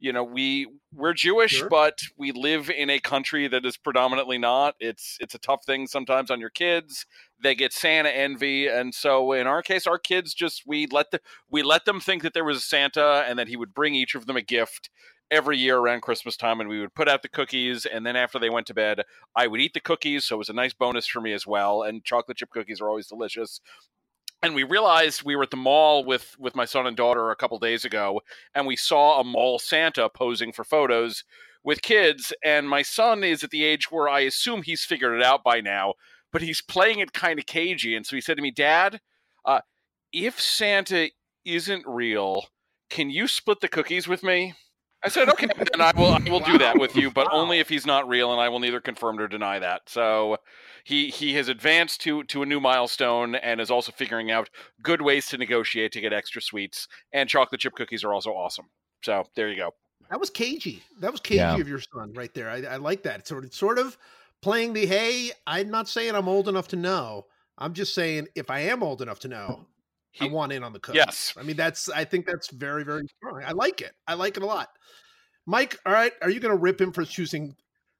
You know, we we're Jewish, Sure. but we live in a country that is predominantly not. It's it's a tough thing sometimes on your kids. They get Santa envy, and so in our case, our kids just we let the we let them think that there was a Santa and that he would bring each of them a gift every year around Christmas time, and we would put out the cookies, and then after they went to bed, I would eat the cookies, so it was a nice bonus for me as well. And chocolate chip cookies are always delicious. And we realized we were at the mall with with my son and daughter a couple days ago, and we saw a mall Santa posing for photos with kids. And my son is at the age where I assume he's figured it out by now, but he's playing it kind of cagey. And so he said to me, "Dad, uh, if Santa isn't real, can you split the cookies with me?" I I said, okay, then I will I will do that with you, but only if he's not real, and I will neither confirm nor deny that. So he he has advanced to to a new milestone and is also figuring out good ways to negotiate to get extra sweets. And chocolate chip cookies are also awesome. So there you go. That was cagey. That was cagey Yeah. of your son right there. I, I like that. Sort of, sort of playing the hey. I'm not saying I'm old enough to know. I'm just saying if I am old enough to know, I want in on the cookies. Yes. I mean that's. I think that's very very strong. I like it. I like it a lot. Mike, all right. Are you going to rip him for choosing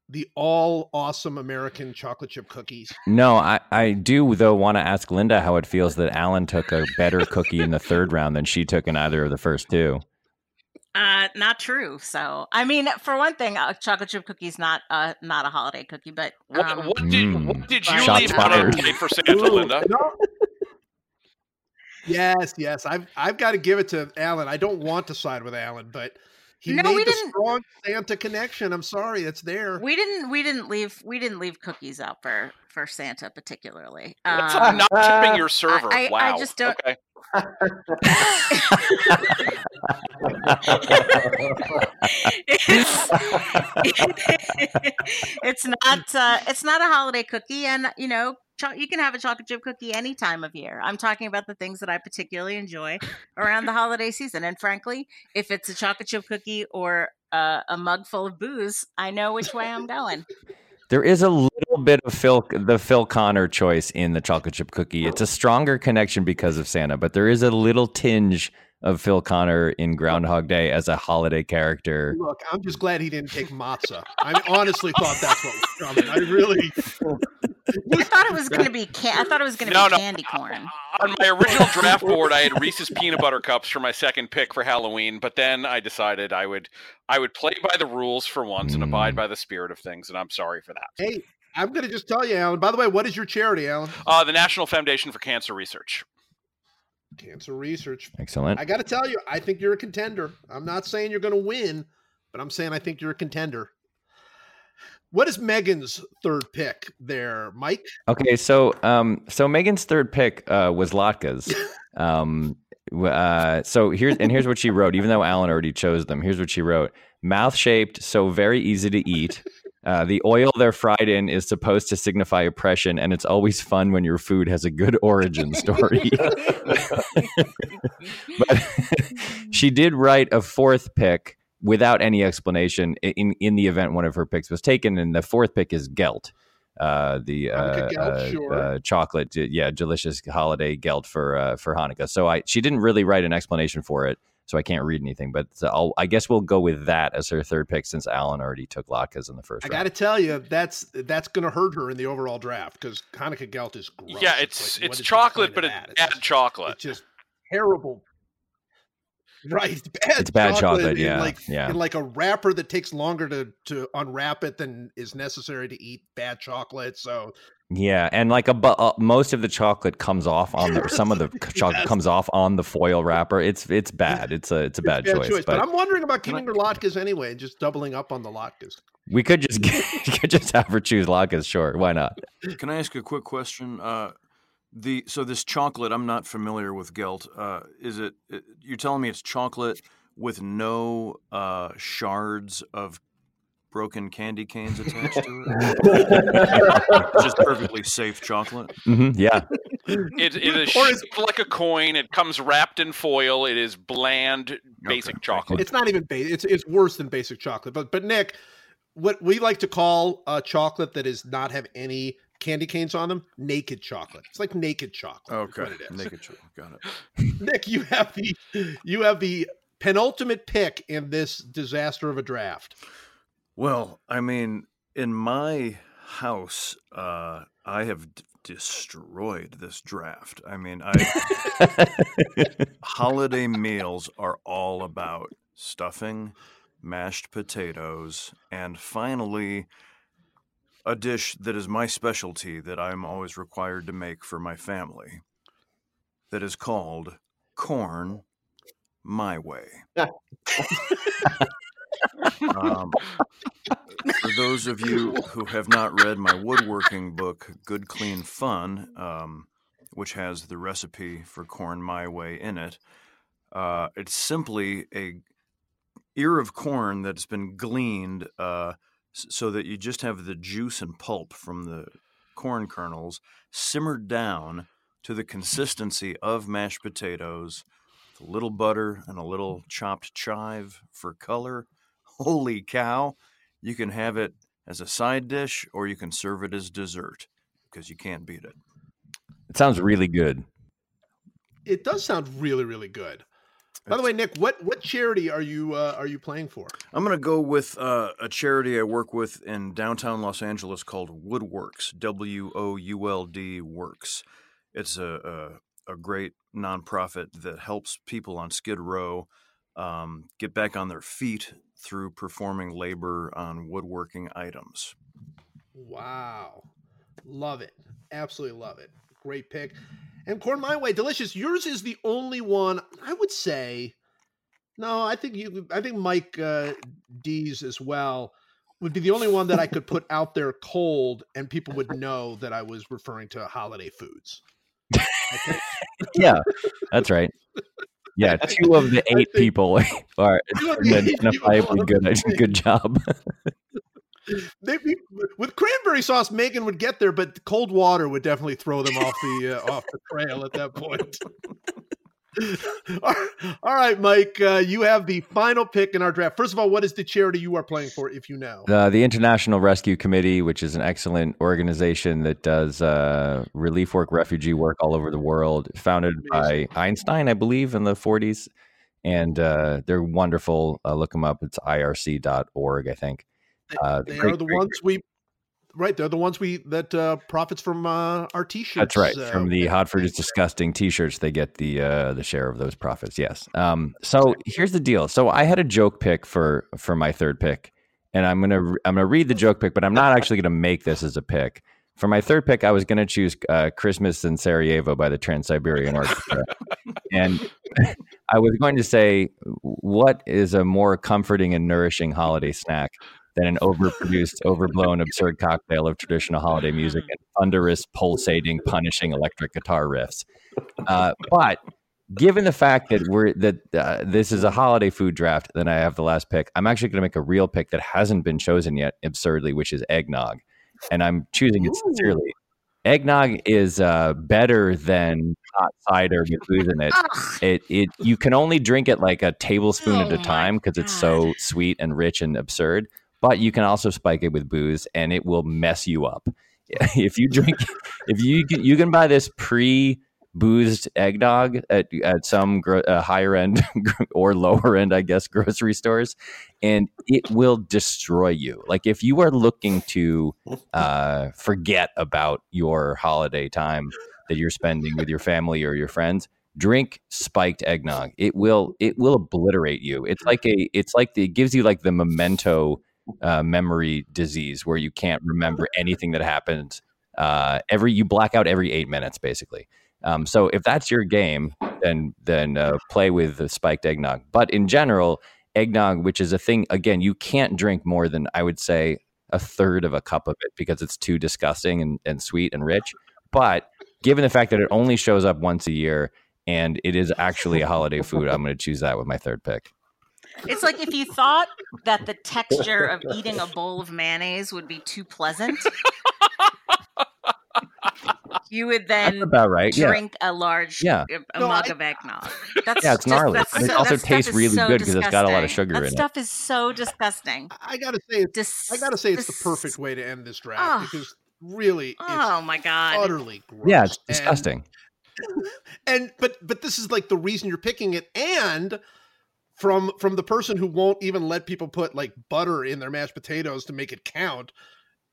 the all awesome American chocolate chip cookies? No, I, I do though want to ask Linda how it feels that Alan took a better cookie in the third round than she took in either of the first two. Uh, not true. So, I mean, for one thing, a chocolate chip cookie is not uh not a holiday cookie, but What, um, what did Mm. what did you leave out on fired. plate for Santa, Ooh, Linda? no. Yes, yes. I've I've got to give it to Alan. I don't want to side with Alan, but he No, made we the didn't- strong Santa connection. I'm sorry, it's there. we didn't we didn't leave we didn't leave cookies out for for Santa particularly. That's Um, not tipping your server. I- I wow. just don't- Okay. [LAUGHS] it's, [LAUGHS] it's not uh, it's not a holiday cookie and you know cho- you can have a chocolate chip cookie any time of year i'm talking about the things that i particularly enjoy around the holiday season and frankly if it's a chocolate chip cookie or uh, a mug full of booze i know which way i'm going There is a little bit of Phil, the Phil Connor choice in the chocolate chip cookie. It's a stronger connection because of Santa, but there is a little tinge of Phil Connor in Groundhog Day as a holiday character. Look, I'm just glad he didn't take matzah. I honestly thought that's what was coming. I really. [LAUGHS] i thought it was going to be can- i thought it was going to No, be no. candy corn On my original draft board, I had Reese's peanut butter cups for my second pick for Halloween, but then I decided I would I would play by the rules for once and abide by the spirit of things, and I'm sorry for that. Hey, I'm going to just tell you, Alan. By the way, what is your charity, Alan? Uh, the National Foundation for Cancer Research. Cancer Research. Excellent. I got to tell you, I think you're a contender. I'm not saying you're going to win, but I'm saying I think you're a contender. What is Megan's third pick there, Mike? Okay, so um, so Megan's third pick uh, was latkes. [LAUGHS] Um, uh, so here's and here's what she wrote. Even though Alan already chose them, here's what she wrote: mouth shaped, so very easy to eat. Uh, the oil they're fried in is supposed to signify oppression, and it's always fun when your food has a good origin story. [LAUGHS] [LAUGHS] but she did write a fourth pick without any explanation in in the event one of her picks was taken, and the fourth pick is Gelt. Uh, the uh, Gelt, uh, sure. uh, chocolate, uh, yeah, delicious holiday Gelt for uh, for Hanukkah. So I she didn't really write an explanation for it, so I can't read anything. But uh, I'll, I guess we'll go with that as her third pick since Alan already took latkes in the first I round. got to tell you, that's that's going to hurt her in the overall draft because Hanukkah Gelt is gross. Yeah, it's like, it's chocolate, but it's that? bad chocolate. It's just terrible. [LAUGHS] Right, it's bad. It's bad chocolate, in yeah, like, yeah. in like a wrapper that takes longer to to unwrap it than is necessary to eat bad chocolate. So Yeah, and like a bu- uh, most of the chocolate comes off on the some of the c- [LAUGHS] chocolate Yes. comes off on the foil wrapper. It's it's bad. It's a it's a bad, choice. But, But, I'm wondering about Can keeping her latkes anyway and just doubling up on the latkes. we could just [LAUGHS] you could just have her choose latkes. Sure, why not? Can I ask a quick question? Uh, the so this chocolate, I'm not familiar with Gelt. Uh, is it, it? You're telling me it's chocolate with no uh, shards of broken candy canes attached to it? [LAUGHS] Just perfectly safe chocolate. hmm yeah, It, it is Or is- shaped like a coin. It comes wrapped in foil. It is bland, basic thank chocolate. It's not even basic. It's it's worse than basic chocolate. But but Nick, what we like to call uh, chocolate that does not have any candy canes on them, naked chocolate. It's like naked chocolate. Okay, what it is. naked chocolate. Got it. [LAUGHS] Nick, you have the you have the penultimate pick in this disaster of a draft. Well, I mean, in my house, uh, I have d- destroyed this draft. I mean, I [LAUGHS] holiday meals are all about stuffing, mashed potatoes, and finally a dish that is my specialty that I'm always required to make for my family. That is called corn my way. um, for those of you who have not read my woodworking book, Good Clean Fun, um, which has the recipe for corn my way in it, uh, it's simply a ear of corn that's been gleaned uh, so that you just have the juice and pulp from the corn kernels simmered down to the consistency of mashed potatoes, with a little butter and a little chopped chive for color. [LAUGHS] Holy cow! You can have it as a side dish or you can serve it as dessert because you can't beat it. It sounds really good. It does sound really, really good. By the way, Nick, what what charity are you uh, are you playing for? I'm going to go with uh, a charity I work with in downtown Los Angeles called Would Works. W O U L D Works. It's a, a a great nonprofit that helps people on Skid Row um, get back on their feet through performing labor on woodworking items. Wow, love it, absolutely love it. Great pick. And corn my way, delicious. Yours is the only one I would say. No, I think you. I think Mike uh, D's as well would be the only one that I could put out there cold, and people would know that I was referring to holiday foods. [LAUGHS] Yeah, that's right. Yeah, two of the eight people [LAUGHS] are Two of the eight people identifiably good. Good job. [LAUGHS] [LAUGHS] They, with cranberry sauce, Megan would get there, but cold water would definitely throw them off the uh, off the trail at that point. [LAUGHS] [LAUGHS] all right, Mike, uh, you have the final pick in our draft. First of all, what is the charity you are playing for, if you know? Uh, the International Rescue Committee, which is an excellent organization that does uh, relief work, refugee work all over the world, founded by Einstein, I believe, in the 40s. And uh, they're wonderful. Uh, look them up. It's irc.org, I think. Uh, They great- are the great- ones we, right? They're the ones we that uh, profits from uh, our t-shirts. That's right. uh, From the Hot fruit is disgusting T-shirts, they get the uh, the share of those profits. Yes. Um, so here's the deal. So I had a joke pick for for my third pick, and I'm gonna I'm gonna read the joke pick, but I'm not actually gonna make this as a pick. For my third pick, I was gonna choose uh, "Christmas in Sarajevo" by the Trans Siberian Orchestra, and [LAUGHS] I was going to say, what is a more comforting and nourishing holiday snack than an overproduced, overblown, absurd cocktail of traditional holiday music and thunderous, pulsating, punishing electric guitar riffs? Uh, but given the fact that we're that uh, this is a holiday food draft, then I have the last pick. I'm actually going to make a real pick that hasn't been chosen yet, absurdly, which is eggnog, and I'm choosing it sincerely. Eggnog is uh, better than hot cider with booze in it. It it you can only drink it like a tablespoon Oh at a time because it's so sweet and rich and absurd. But you can also spike it with booze, and it will mess you up. [LAUGHS] If you drink, if you you can buy this pre boozed eggnog at at some gro- uh, higher end [LAUGHS] or lower end, I guess, grocery stores, and it will destroy you. Like if you are looking to uh, forget about your holiday time that you're spending with your family or your friends, drink spiked eggnog. It will it will obliterate you. It's like a it's like the, it gives you like the memento uh, memory disease where you can't remember anything that happened. Uh, every you black out every eight minutes basically. Um, so if that's your game, then then uh, play with the spiked eggnog. But in general, eggnog, which is a thing, again, you can't drink more than I would say a third of a cup of it because it's too disgusting and, and sweet and rich. But given the fact that it only shows up once a year and it is actually a holiday food, I'm going to choose that with my third pick. It's like if you thought that the texture of eating a bowl of mayonnaise would be too pleasant, you would That's then about right. Yeah. drink a large Yeah. Uh, a No, mug I- of eggnog. [LAUGHS] That's Yeah, it's just- gnarly, that's but it so- also tastes really so good 'cause it's got a lot of sugar that in it. stuff is so disgusting. I gotta say, it's, Dis- I gotta say, it's the perfect way to end this draft Ugh. because really, it's Oh my god! utterly gross. Yeah, it's And- disgusting. [LAUGHS] and but but this is like the reason you're picking it and from from the person who won't even let people put like butter in their mashed potatoes to make it count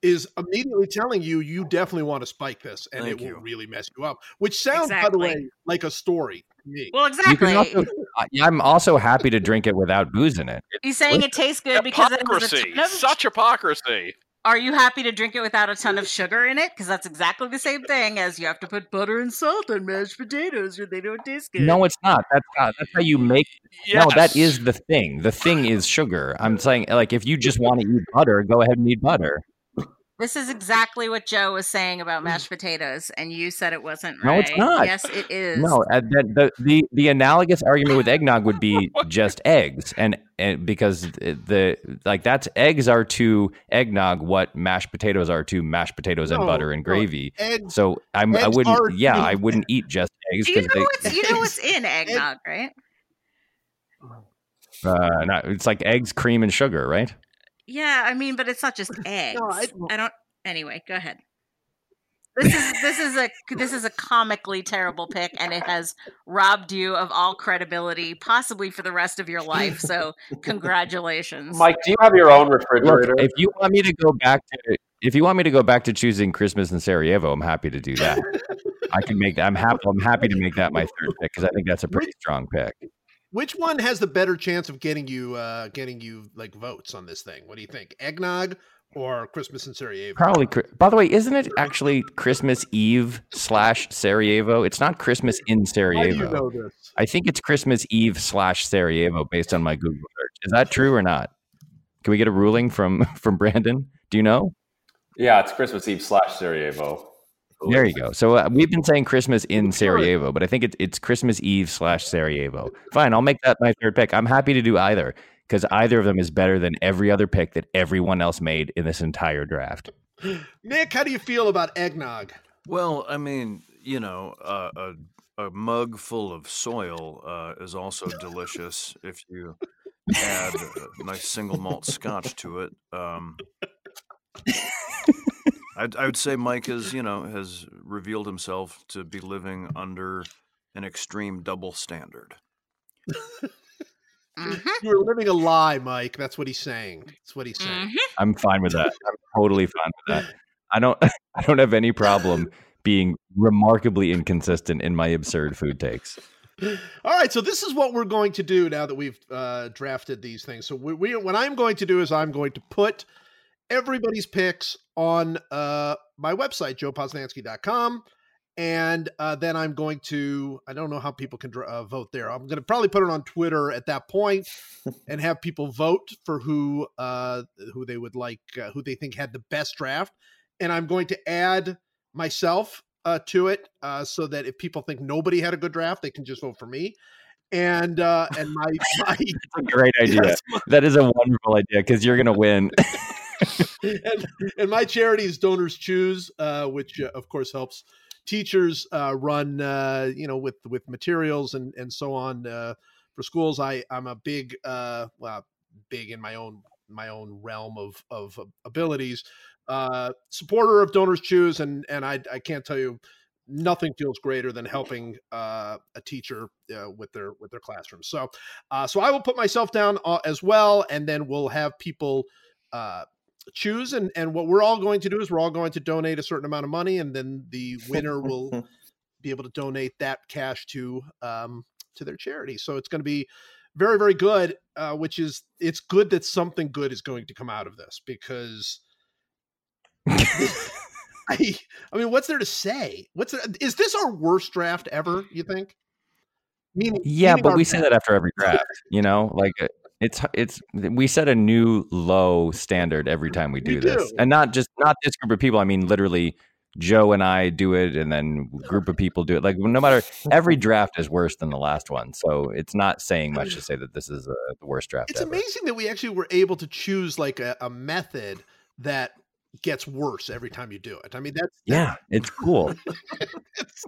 is immediately telling you you definitely want to spike this and Thank it you. will really mess you up which sounds by the way like a story to me Well, exactly. also, uh, I- I'm also happy to drink it without booze in it. He's saying it tastes good because it Hypocrisy. ton of Such hypocrisy. Are you happy to drink it without a ton of sugar in it? Because that's exactly the same thing as you have to put butter and salt on mashed potatoes or they don't taste good. No, it's not. That's not. That's how you make. Yes. No, that is the thing. The thing is sugar. I'm saying, like, if you just want to eat butter, go ahead and eat butter. This is exactly what Joe was saying about mashed potatoes, and you said it wasn't No, it's not. Yes, it is. No, uh, the, the the the analogous argument with eggnog would be [LAUGHS] just eggs, and, and because the like that's eggs are to eggnog what mashed potatoes are to mashed potatoes and butter and no, gravy. eggs- So I'm I eggs are wouldn't yeah I wouldn't [LAUGHS] eat just eggs you because know what's you know what's in [LAUGHS] eggnog, right? uh, not, it's like eggs, cream, and sugar, right? Yeah, I mean, but it's not just [LAUGHS] eggs. I- I don't. Anyway, go ahead. This is this is a this is a comically terrible pick, and it has robbed you of all credibility, possibly for the rest of your life. So, congratulations, Mike, do you have your own Look, refrigerator? if you want me to go back to if you want me to go back to choosing Christmas in Sarajevo, I'm happy to do that. I can make that. I'm happy. I'm happy to make that my third pick because I think that's a pretty strong pick. Which one has the better chance of getting you uh getting you like votes on this thing? What do you think? Eggnog or Christmas in Sarajevo? Probably. By the way, isn't it actually Christmas Eve slash Sarajevo? It's not Christmas in How do Sarajevo. you know this? I think it's Christmas Eve slash Sarajevo based on my Google search. Is that true or not? Can we get a ruling from [LAUGHS] from Brandon? Do you know? yeah, it's Christmas Eve slash Sarajevo. There you go. So uh, we've been saying Christmas in Sarajevo, but I think it's it's Christmas Eve slash Sarajevo. Fine, I'll make that my third pick. I'm happy to do either because either of them is better than every other pick that everyone else made in this entire draft. Nick, how do you feel about eggnog? Well, I mean, you know, uh, a a mug full of soil uh, is also [LAUGHS] delicious if you add a nice single malt scotch to it. Um, [LAUGHS] I'd, I would say Mike has, you know, has revealed himself to be living under an extreme double standard. Mhm, You're living a lie, Mike. That's what he's saying. That's what he's saying. mhm. I'm fine with that. I'm totally fine with that. [LAUGHS] I don't [LAUGHS] I don't have any problem being remarkably inconsistent in my absurd food takes. All right, so this is what we're going to do now that we've uh, drafted these things. So we, we, what I'm going to do is I'm going to put everybody's picks on uh, my website, joeposnanski.com. And uh, then I'm going to, I don't know how people can uh, vote there. I'm going to probably put it on Twitter at that point [LAUGHS] and have people vote for who uh, who they would like, uh, who they think had the best draft. And I'm going to add myself uh, to it uh, so that if people think nobody had a good draft, they can just vote for me. And uh, and my [LAUGHS] my That's a great idea. [LAUGHS] Yes, That is a wonderful idea because you're going to win. And, and my charity is Donors Choose, uh, which uh, of course helps teachers uh, run, uh, you know, with with materials and and so on uh, for schools. I I'm a big, well, big in my own my own realm of of abilities, supporter of Donors Choose, and and I I can't tell you. Nothing feels greater than helping uh, a teacher uh, with their with their classroom. So, uh, so I will put myself down as well, and then we'll have people choose and and what we're all going to do is we're all going to donate a certain amount of money and then the winner will [LAUGHS] be able to donate that cash to um to their charity. So it's going to be very very good uh which is it's good that something good is going to come out of this because [LAUGHS] I, I mean what's there to say? What's there, is this our worst draft ever you think? Meaning Yeah, meaning but we say that after every [LAUGHS] draft, you know, like uh, it's it's we set a new low standard every time we do We this, do. and not just not this group of people. I mean, literally, Joe and I do it, and then group of people do it. Like no matter every [LAUGHS] draft is worse than the last one, so it's not saying much to say that this is uh, the worst draft it's ever. amazing that we actually were able to choose like a, a method that gets worse every time you do it. I mean, that's Yeah, it's cool. [LAUGHS] it's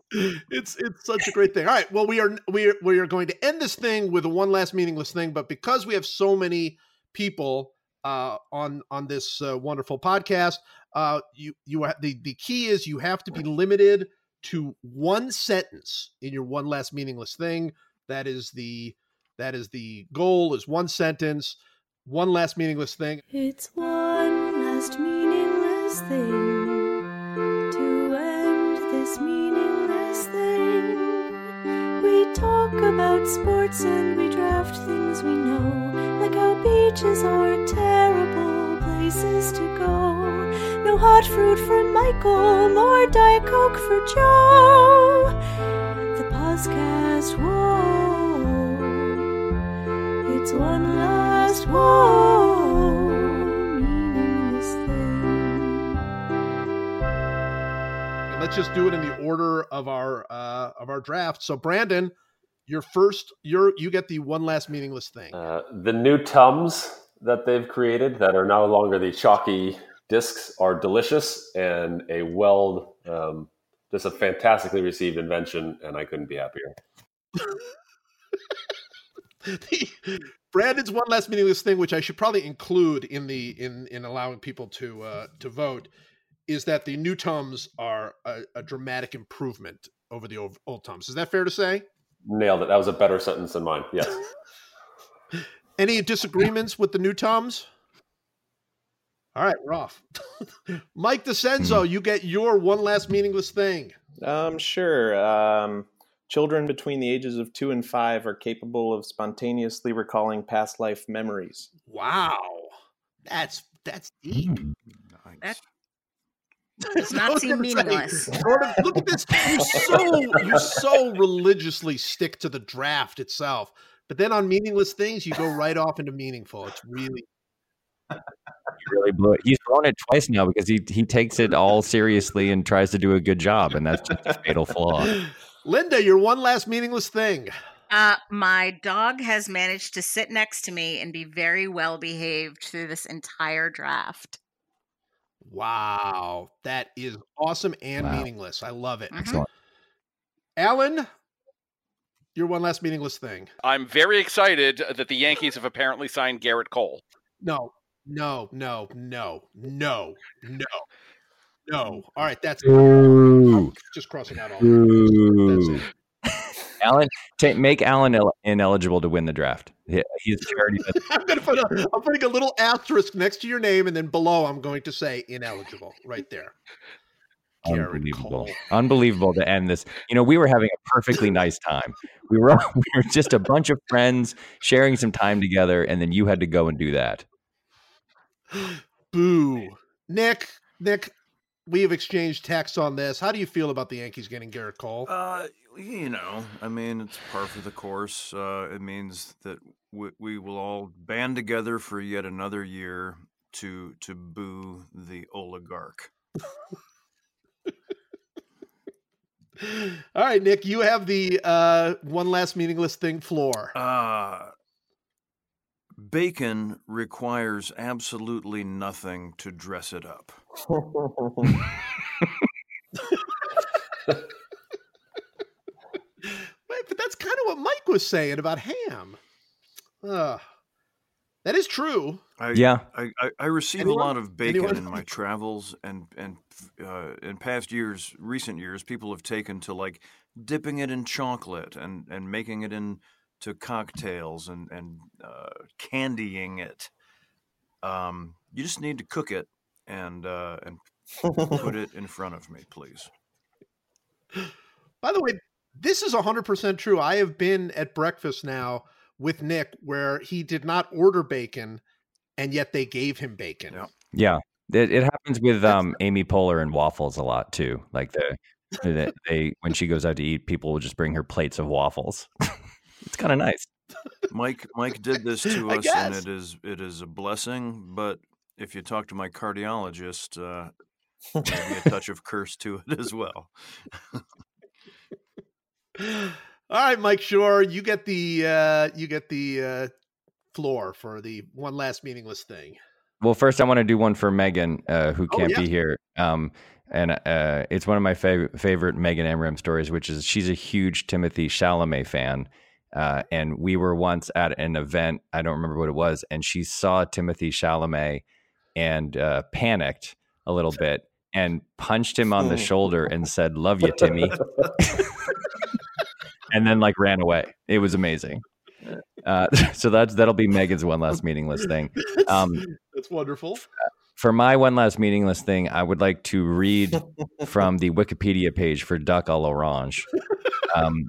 it's it's such a great thing. All right, well, we are we are we are going to end this thing with a one last meaningless thing, but because we have so many people uh, on on this uh, wonderful podcast, uh, you you ha- the the key is you have to be limited to one sentence in your one last meaningless thing. That is the that is the goal. Is one sentence, one last meaningless thing. It's one last meaningless to end this meaningless thing. We talk about sports and we draft things we know, like how beaches are terrible places to go. No hot fruit for Michael, Diet Coke for Joe. The podcast, whoa. It's one last whoa let's just do it in the order of our uh, of our draft. So, Brandon, your first, your you get the one last meaningless thing. Uh, the new Tums that they've created that are no longer the chalky discs are delicious and a well, um, just a fantastically received invention, and I couldn't be happier. [LAUGHS] Brandon's one last meaningless thing, which I should probably include in the in in allowing people to uh, to vote, is that the new Tums are a, a dramatic improvement over the old, old Tums. Is that fair to say? Nailed it. That was a better sentence than mine. Yes. [LAUGHS] Any disagreements with the new Tums? All right, we're off. [LAUGHS] Mike DiCenzo, you get your one last meaningless thing. Um, sure. Um, children between the ages of two and five are capable of spontaneously recalling past life memories. Wow, that's that's deep. Nice. Does not seem meaningless. Jordan, look at this. You [LAUGHS] so you so religiously stick to the draft itself, but then on meaningless things, you go right off into meaningful. It's really He really blew it. He's blown it twice now because he he takes it all seriously and tries to do a good job, and that's just a fatal flaw. Linda. Your one last meaningless thing. Uh, my dog has managed to sit next to me and be very well behaved through this entire draft. Wow, that is awesome and Wow. meaningless. I love it. Excellent. Mm-hmm. Alan, your one last meaningless thing. I'm very excited that the Yankees have apparently signed Gerrit Cole. No, no, no, no, no, no, no. All right, that's Ooh. just crossing out all. That's it. Alan, ta make Alan il- ineligible to win the draft. He- He's charity. [LAUGHS] I'm gonna put a, I'm putting a little asterisk next to your name, and then below I'm going to say ineligible right there. Unbelievable. Unbelievable to end this. You know, we were having a perfectly nice time. We were [LAUGHS] we were just a bunch of friends sharing some time together, and then you had to go and do that. [GASPS] Boo, Nick. Nick, we have exchanged texts on this. How do you feel about the Yankees getting Gerrit Cole? Uh, you know, I mean, it's par for the course. Uh, it means that we, we will all band together for yet another year to to boo the oligarch. All right, Nick, you have the uh, one last meaningless thing floor. Uh, bacon requires absolutely nothing to dress it up. [LAUGHS] [LAUGHS] [LAUGHS] Wait, but that's kind of what Mike was saying about ham. Uh, that is true. I, Yeah. I, I, I receive Anyone? a lot of bacon Anyone? in my travels, and and uh, in past years, recent years, people have taken to like dipping it in chocolate and and making it into cocktails and and uh, candying it. Um, you just need to cook it and uh, and put it in front of me, please. By the way, this is 100% true. I have been at breakfast now with Nick where he did not order bacon and yet they gave him bacon. Yeah. Yeah, it, it happens with um, Amy Poehler and waffles a lot too. Like the, the they when she goes out to eat, people will just bring her plates of waffles. [LAUGHS] it's kind of nice. Mike Mike did this to [LAUGHS] us, and it is it is a blessing. But if you talk to my cardiologist, uh, maybe a touch of curse to it as well. [LAUGHS] All right, Mike Schur, you get the uh, you get the uh, floor for the one last meaningless thing. Well, first I want to do one for Megan, uh, who Oh, can't yeah. be here. Um, and uh, it's one of my fav- favorite Megan Amram stories, which is she's a huge Timothée Chalamet fan. Uh, and we were once at an event, I don't remember what it was, and she saw Timothée Chalamet and uh, panicked a little bit and punched him on the [LAUGHS] shoulder and said, Love you, Timmy. [LAUGHS] [LAUGHS] and then like ran away. It was amazing. Uh, [LAUGHS] so that's that'll be Megan's one last meaningless thing. [LAUGHS] Um, That's wonderful. for my one last meaningless thing, I would like to read [LAUGHS] from the Wikipedia page for Duck à l'Orange. Um,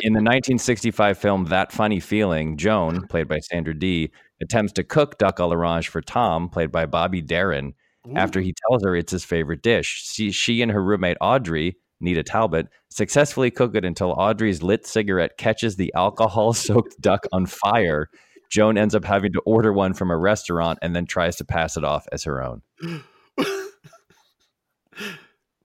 in the 1965 film That Funny Feeling, Joan, played by Sandra Dee, attempts to cook duck à l'orange for Tom, played by Bobby Darin, after he tells her it's his favorite dish. She, she and her roommate Audrey, Nita Talbot, successfully cook it until Audrey's lit cigarette catches the alcohol [LAUGHS] soaked duck on fire. Joan ends up having to order one from a restaurant and then tries to pass it off as her own. All [LAUGHS]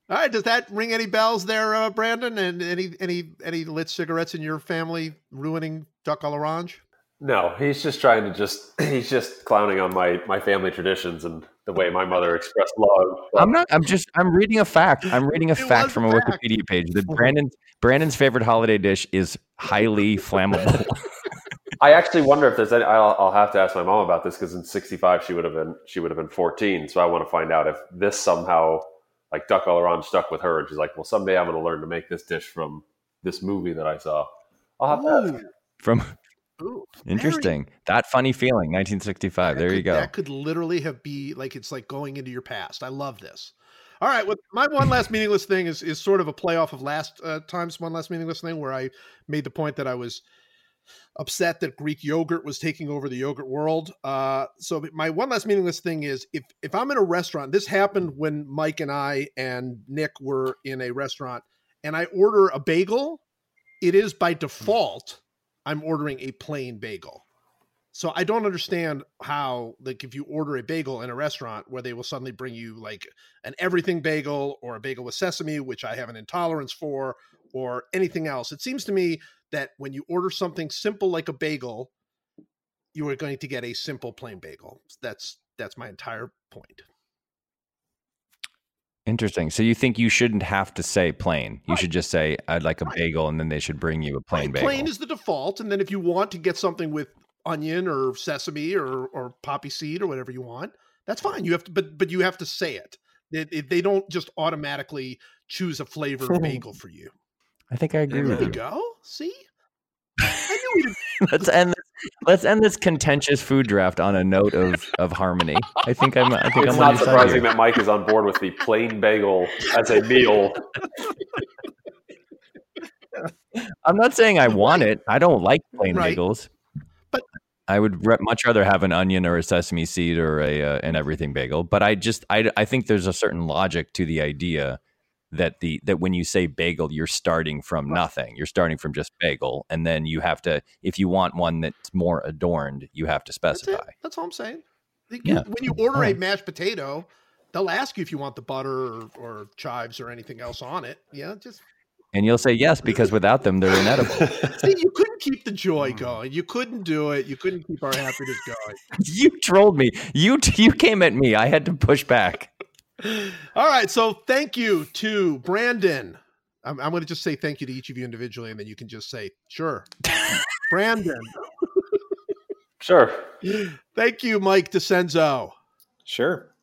All right, does that ring any bells there, uh, Brandon? And any any any lit cigarettes in your family ruining duck à l'orange? No, he's just trying to just [CLEARS THROAT] he's just clowning on my my family traditions and the way my mother expressed love. I'm not. I'm just. I'm reading a fact. I'm reading a It fact from a a fact. Wikipedia page that [LAUGHS] Brandon Brandon's favorite holiday dish is highly flammable. [LAUGHS] [LAUGHS] I actually wonder if there's any. I'll, I'll have to ask my mom about this because in '65 she would have been she would have been 14. So I want to find out if this somehow like duck all around stuck with her. And she's like, well, someday I'm going to learn to make this dish from this movie that I saw. I'll have to. ask. from Ooh, interesting. That funny feeling. 1965. That There you go. That could literally have be like it's like going into your past. I love this. All right, well, my one last meaningless thing is is sort of a playoff of last uh, time's one last meaningless thing, where I made the point that I was upset that Greek yogurt was taking over the yogurt world. Uh, so my one last meaningless thing is if if I'm in a restaurant, this happened when Mike and I and Nick were in a restaurant, and I order a bagel, it is by default I'm ordering a plain bagel. So I don't understand how, like, if you order a bagel in a restaurant where they will suddenly bring you like an everything bagel or a bagel with sesame, which I have an intolerance for, or anything else. It seems to me that when you order something simple like a bagel, you are going to get a simple plain bagel. That's that's my entire point. Interesting. So you think you shouldn't have to say plain? You Right. should just say I'd like a Right. bagel, and then they should bring you a plain Right, bagel. Plain is the default, and then if you want to get something with onion or sesame or or poppy seed or whatever you want, that's fine. You have to, but but you have to say it. They, they- don't just automatically choose a flavored [LAUGHS] bagel for you. I think I agree There with we you. go. See, I knew we didn't. let's end. This, let's end this contentious food draft on a note of of harmony. I think I'm. I think It's I'm not surprising that Mike is on board with the plain bagel as a meal. [LAUGHS] I'm not saying I want it. I don't like plain Right. bagels. But- I would re- much rather have an onion or a sesame seed or a uh, an everything bagel. But I just I I think there's a certain logic to the idea that the that when you say bagel, you're starting from nothing. You're starting from just bagel, and then you have to if you want one that's more adorned, you have to specify. That's all I'm saying. Like, Yeah. When you order a mashed potato, they'll ask you if you want the butter or, or chives or anything else on it. Yeah, just And you'll say yes because without them, they're inedible. [LAUGHS] see, you couldn't keep the joy Hmm. going. You couldn't do it. You couldn't keep our happiness going. [LAUGHS] you trolled me. You you came at me. I had to push back. All right. So thank you to Brandon. I'm, I'm going to just say thank you to each of you individually, and then you can just say, sure. [LAUGHS] Brandon. Sure. Thank you, Mike DiCenzo. Sure.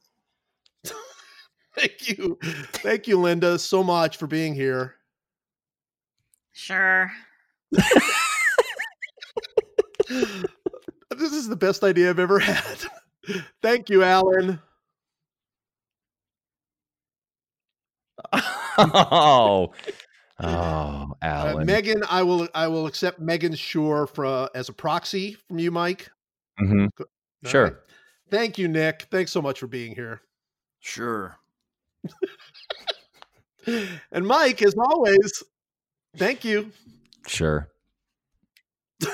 Thank you. Thank you, Linda, so much for being here. Sure. [LAUGHS] This is the best idea I've ever had. Thank you, Alan. Oh, [LAUGHS] oh, Uh, Alan. Megan, I will I will accept Megan Schur for uh, as a proxy from you, Mike. Mhm. Sure. right. Thank you, Nick. Thanks so much for being here. Sure. [LAUGHS] And Mike, as always, thank you. Sure. [LAUGHS]